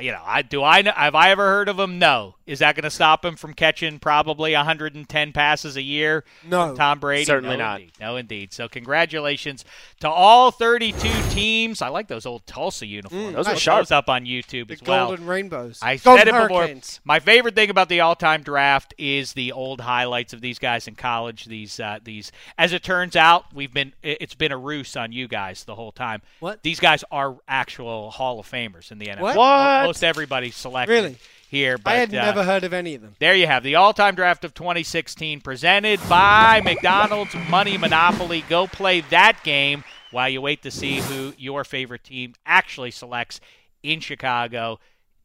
Speaker 4: You know, I do I know have I ever heard of him? No. Is that going to stop him from catching probably 110 passes a year?
Speaker 5: No.
Speaker 4: Tom Brady.
Speaker 2: Certainly
Speaker 4: No,
Speaker 2: not.
Speaker 4: Indeed. No, indeed. So congratulations to all 32 teams. I like those old Tulsa uniforms.
Speaker 2: those are sharp.
Speaker 4: Those up on YouTube
Speaker 5: The
Speaker 4: as well.
Speaker 5: Golden Rainbows.
Speaker 4: I
Speaker 5: Golden
Speaker 4: said it before.
Speaker 5: Hurricanes.
Speaker 4: My favorite thing about the all-time draft is the old highlights of these guys in college. These, uh, these. As it turns out, we've been. it- It's been a ruse on you guys the whole time.
Speaker 5: What?
Speaker 4: These guys are actual Hall of Famers in the NFL.
Speaker 5: What?
Speaker 2: What?
Speaker 4: Most everybody selected
Speaker 5: Really?
Speaker 4: here. But,
Speaker 5: I had
Speaker 4: uh,
Speaker 5: never heard of any of them.
Speaker 4: there you have the all-time draft of 2016 presented by McDonald's Money Monopoly. Go play that game while you wait to see who your favorite team actually selects in Chicago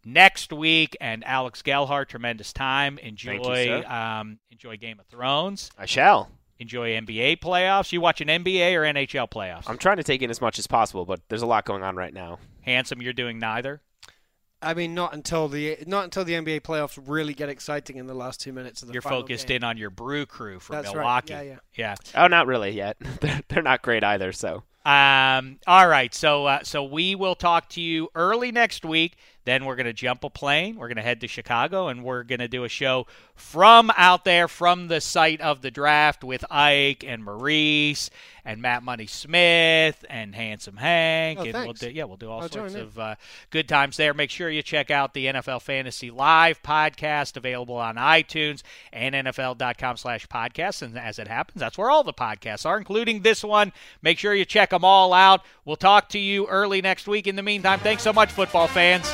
Speaker 4: next week. And Alex Gelhar, tremendous time. Enjoy,
Speaker 2: Thank you, sir.
Speaker 4: um, enjoy Game of Thrones.
Speaker 2: I shall.
Speaker 4: Enjoy NBA playoffs. You watching NBA or NHL playoffs?
Speaker 2: I'm trying to take in as much as possible, but there's a lot going on right now.
Speaker 4: Handsome, you're doing neither.
Speaker 5: I mean, not until the not until the NBA playoffs really get exciting in the last two minutes of the
Speaker 4: You're
Speaker 5: final
Speaker 4: focused
Speaker 5: game.
Speaker 4: in on your brew crew from
Speaker 5: That's right.
Speaker 4: Milwaukee.
Speaker 5: Yeah, yeah.
Speaker 4: yeah.
Speaker 2: Oh, not really yet. they're, they're not great either. So
Speaker 4: Um, all right, so uh, so we will talk to you early next week. Then we're going to jump a plane. We're going to head to Chicago, and we're going to do a show from out there, from the site of the draft, with Ike and Maurice and Matt Money Smith and Handsome Hank.
Speaker 5: Oh,
Speaker 4: and we'll
Speaker 5: thanks.
Speaker 4: do, yeah, we'll do all
Speaker 5: I'll
Speaker 4: sorts of uh, good times there. Make sure you check out the NFL Fantasy Live podcast available on iTunes and NFL.com slash podcasts. And as it happens, that's where all the podcasts are, including this one. Make sure you check them all out. We'll talk to you early next week. In the meantime, thanks so much, football fans.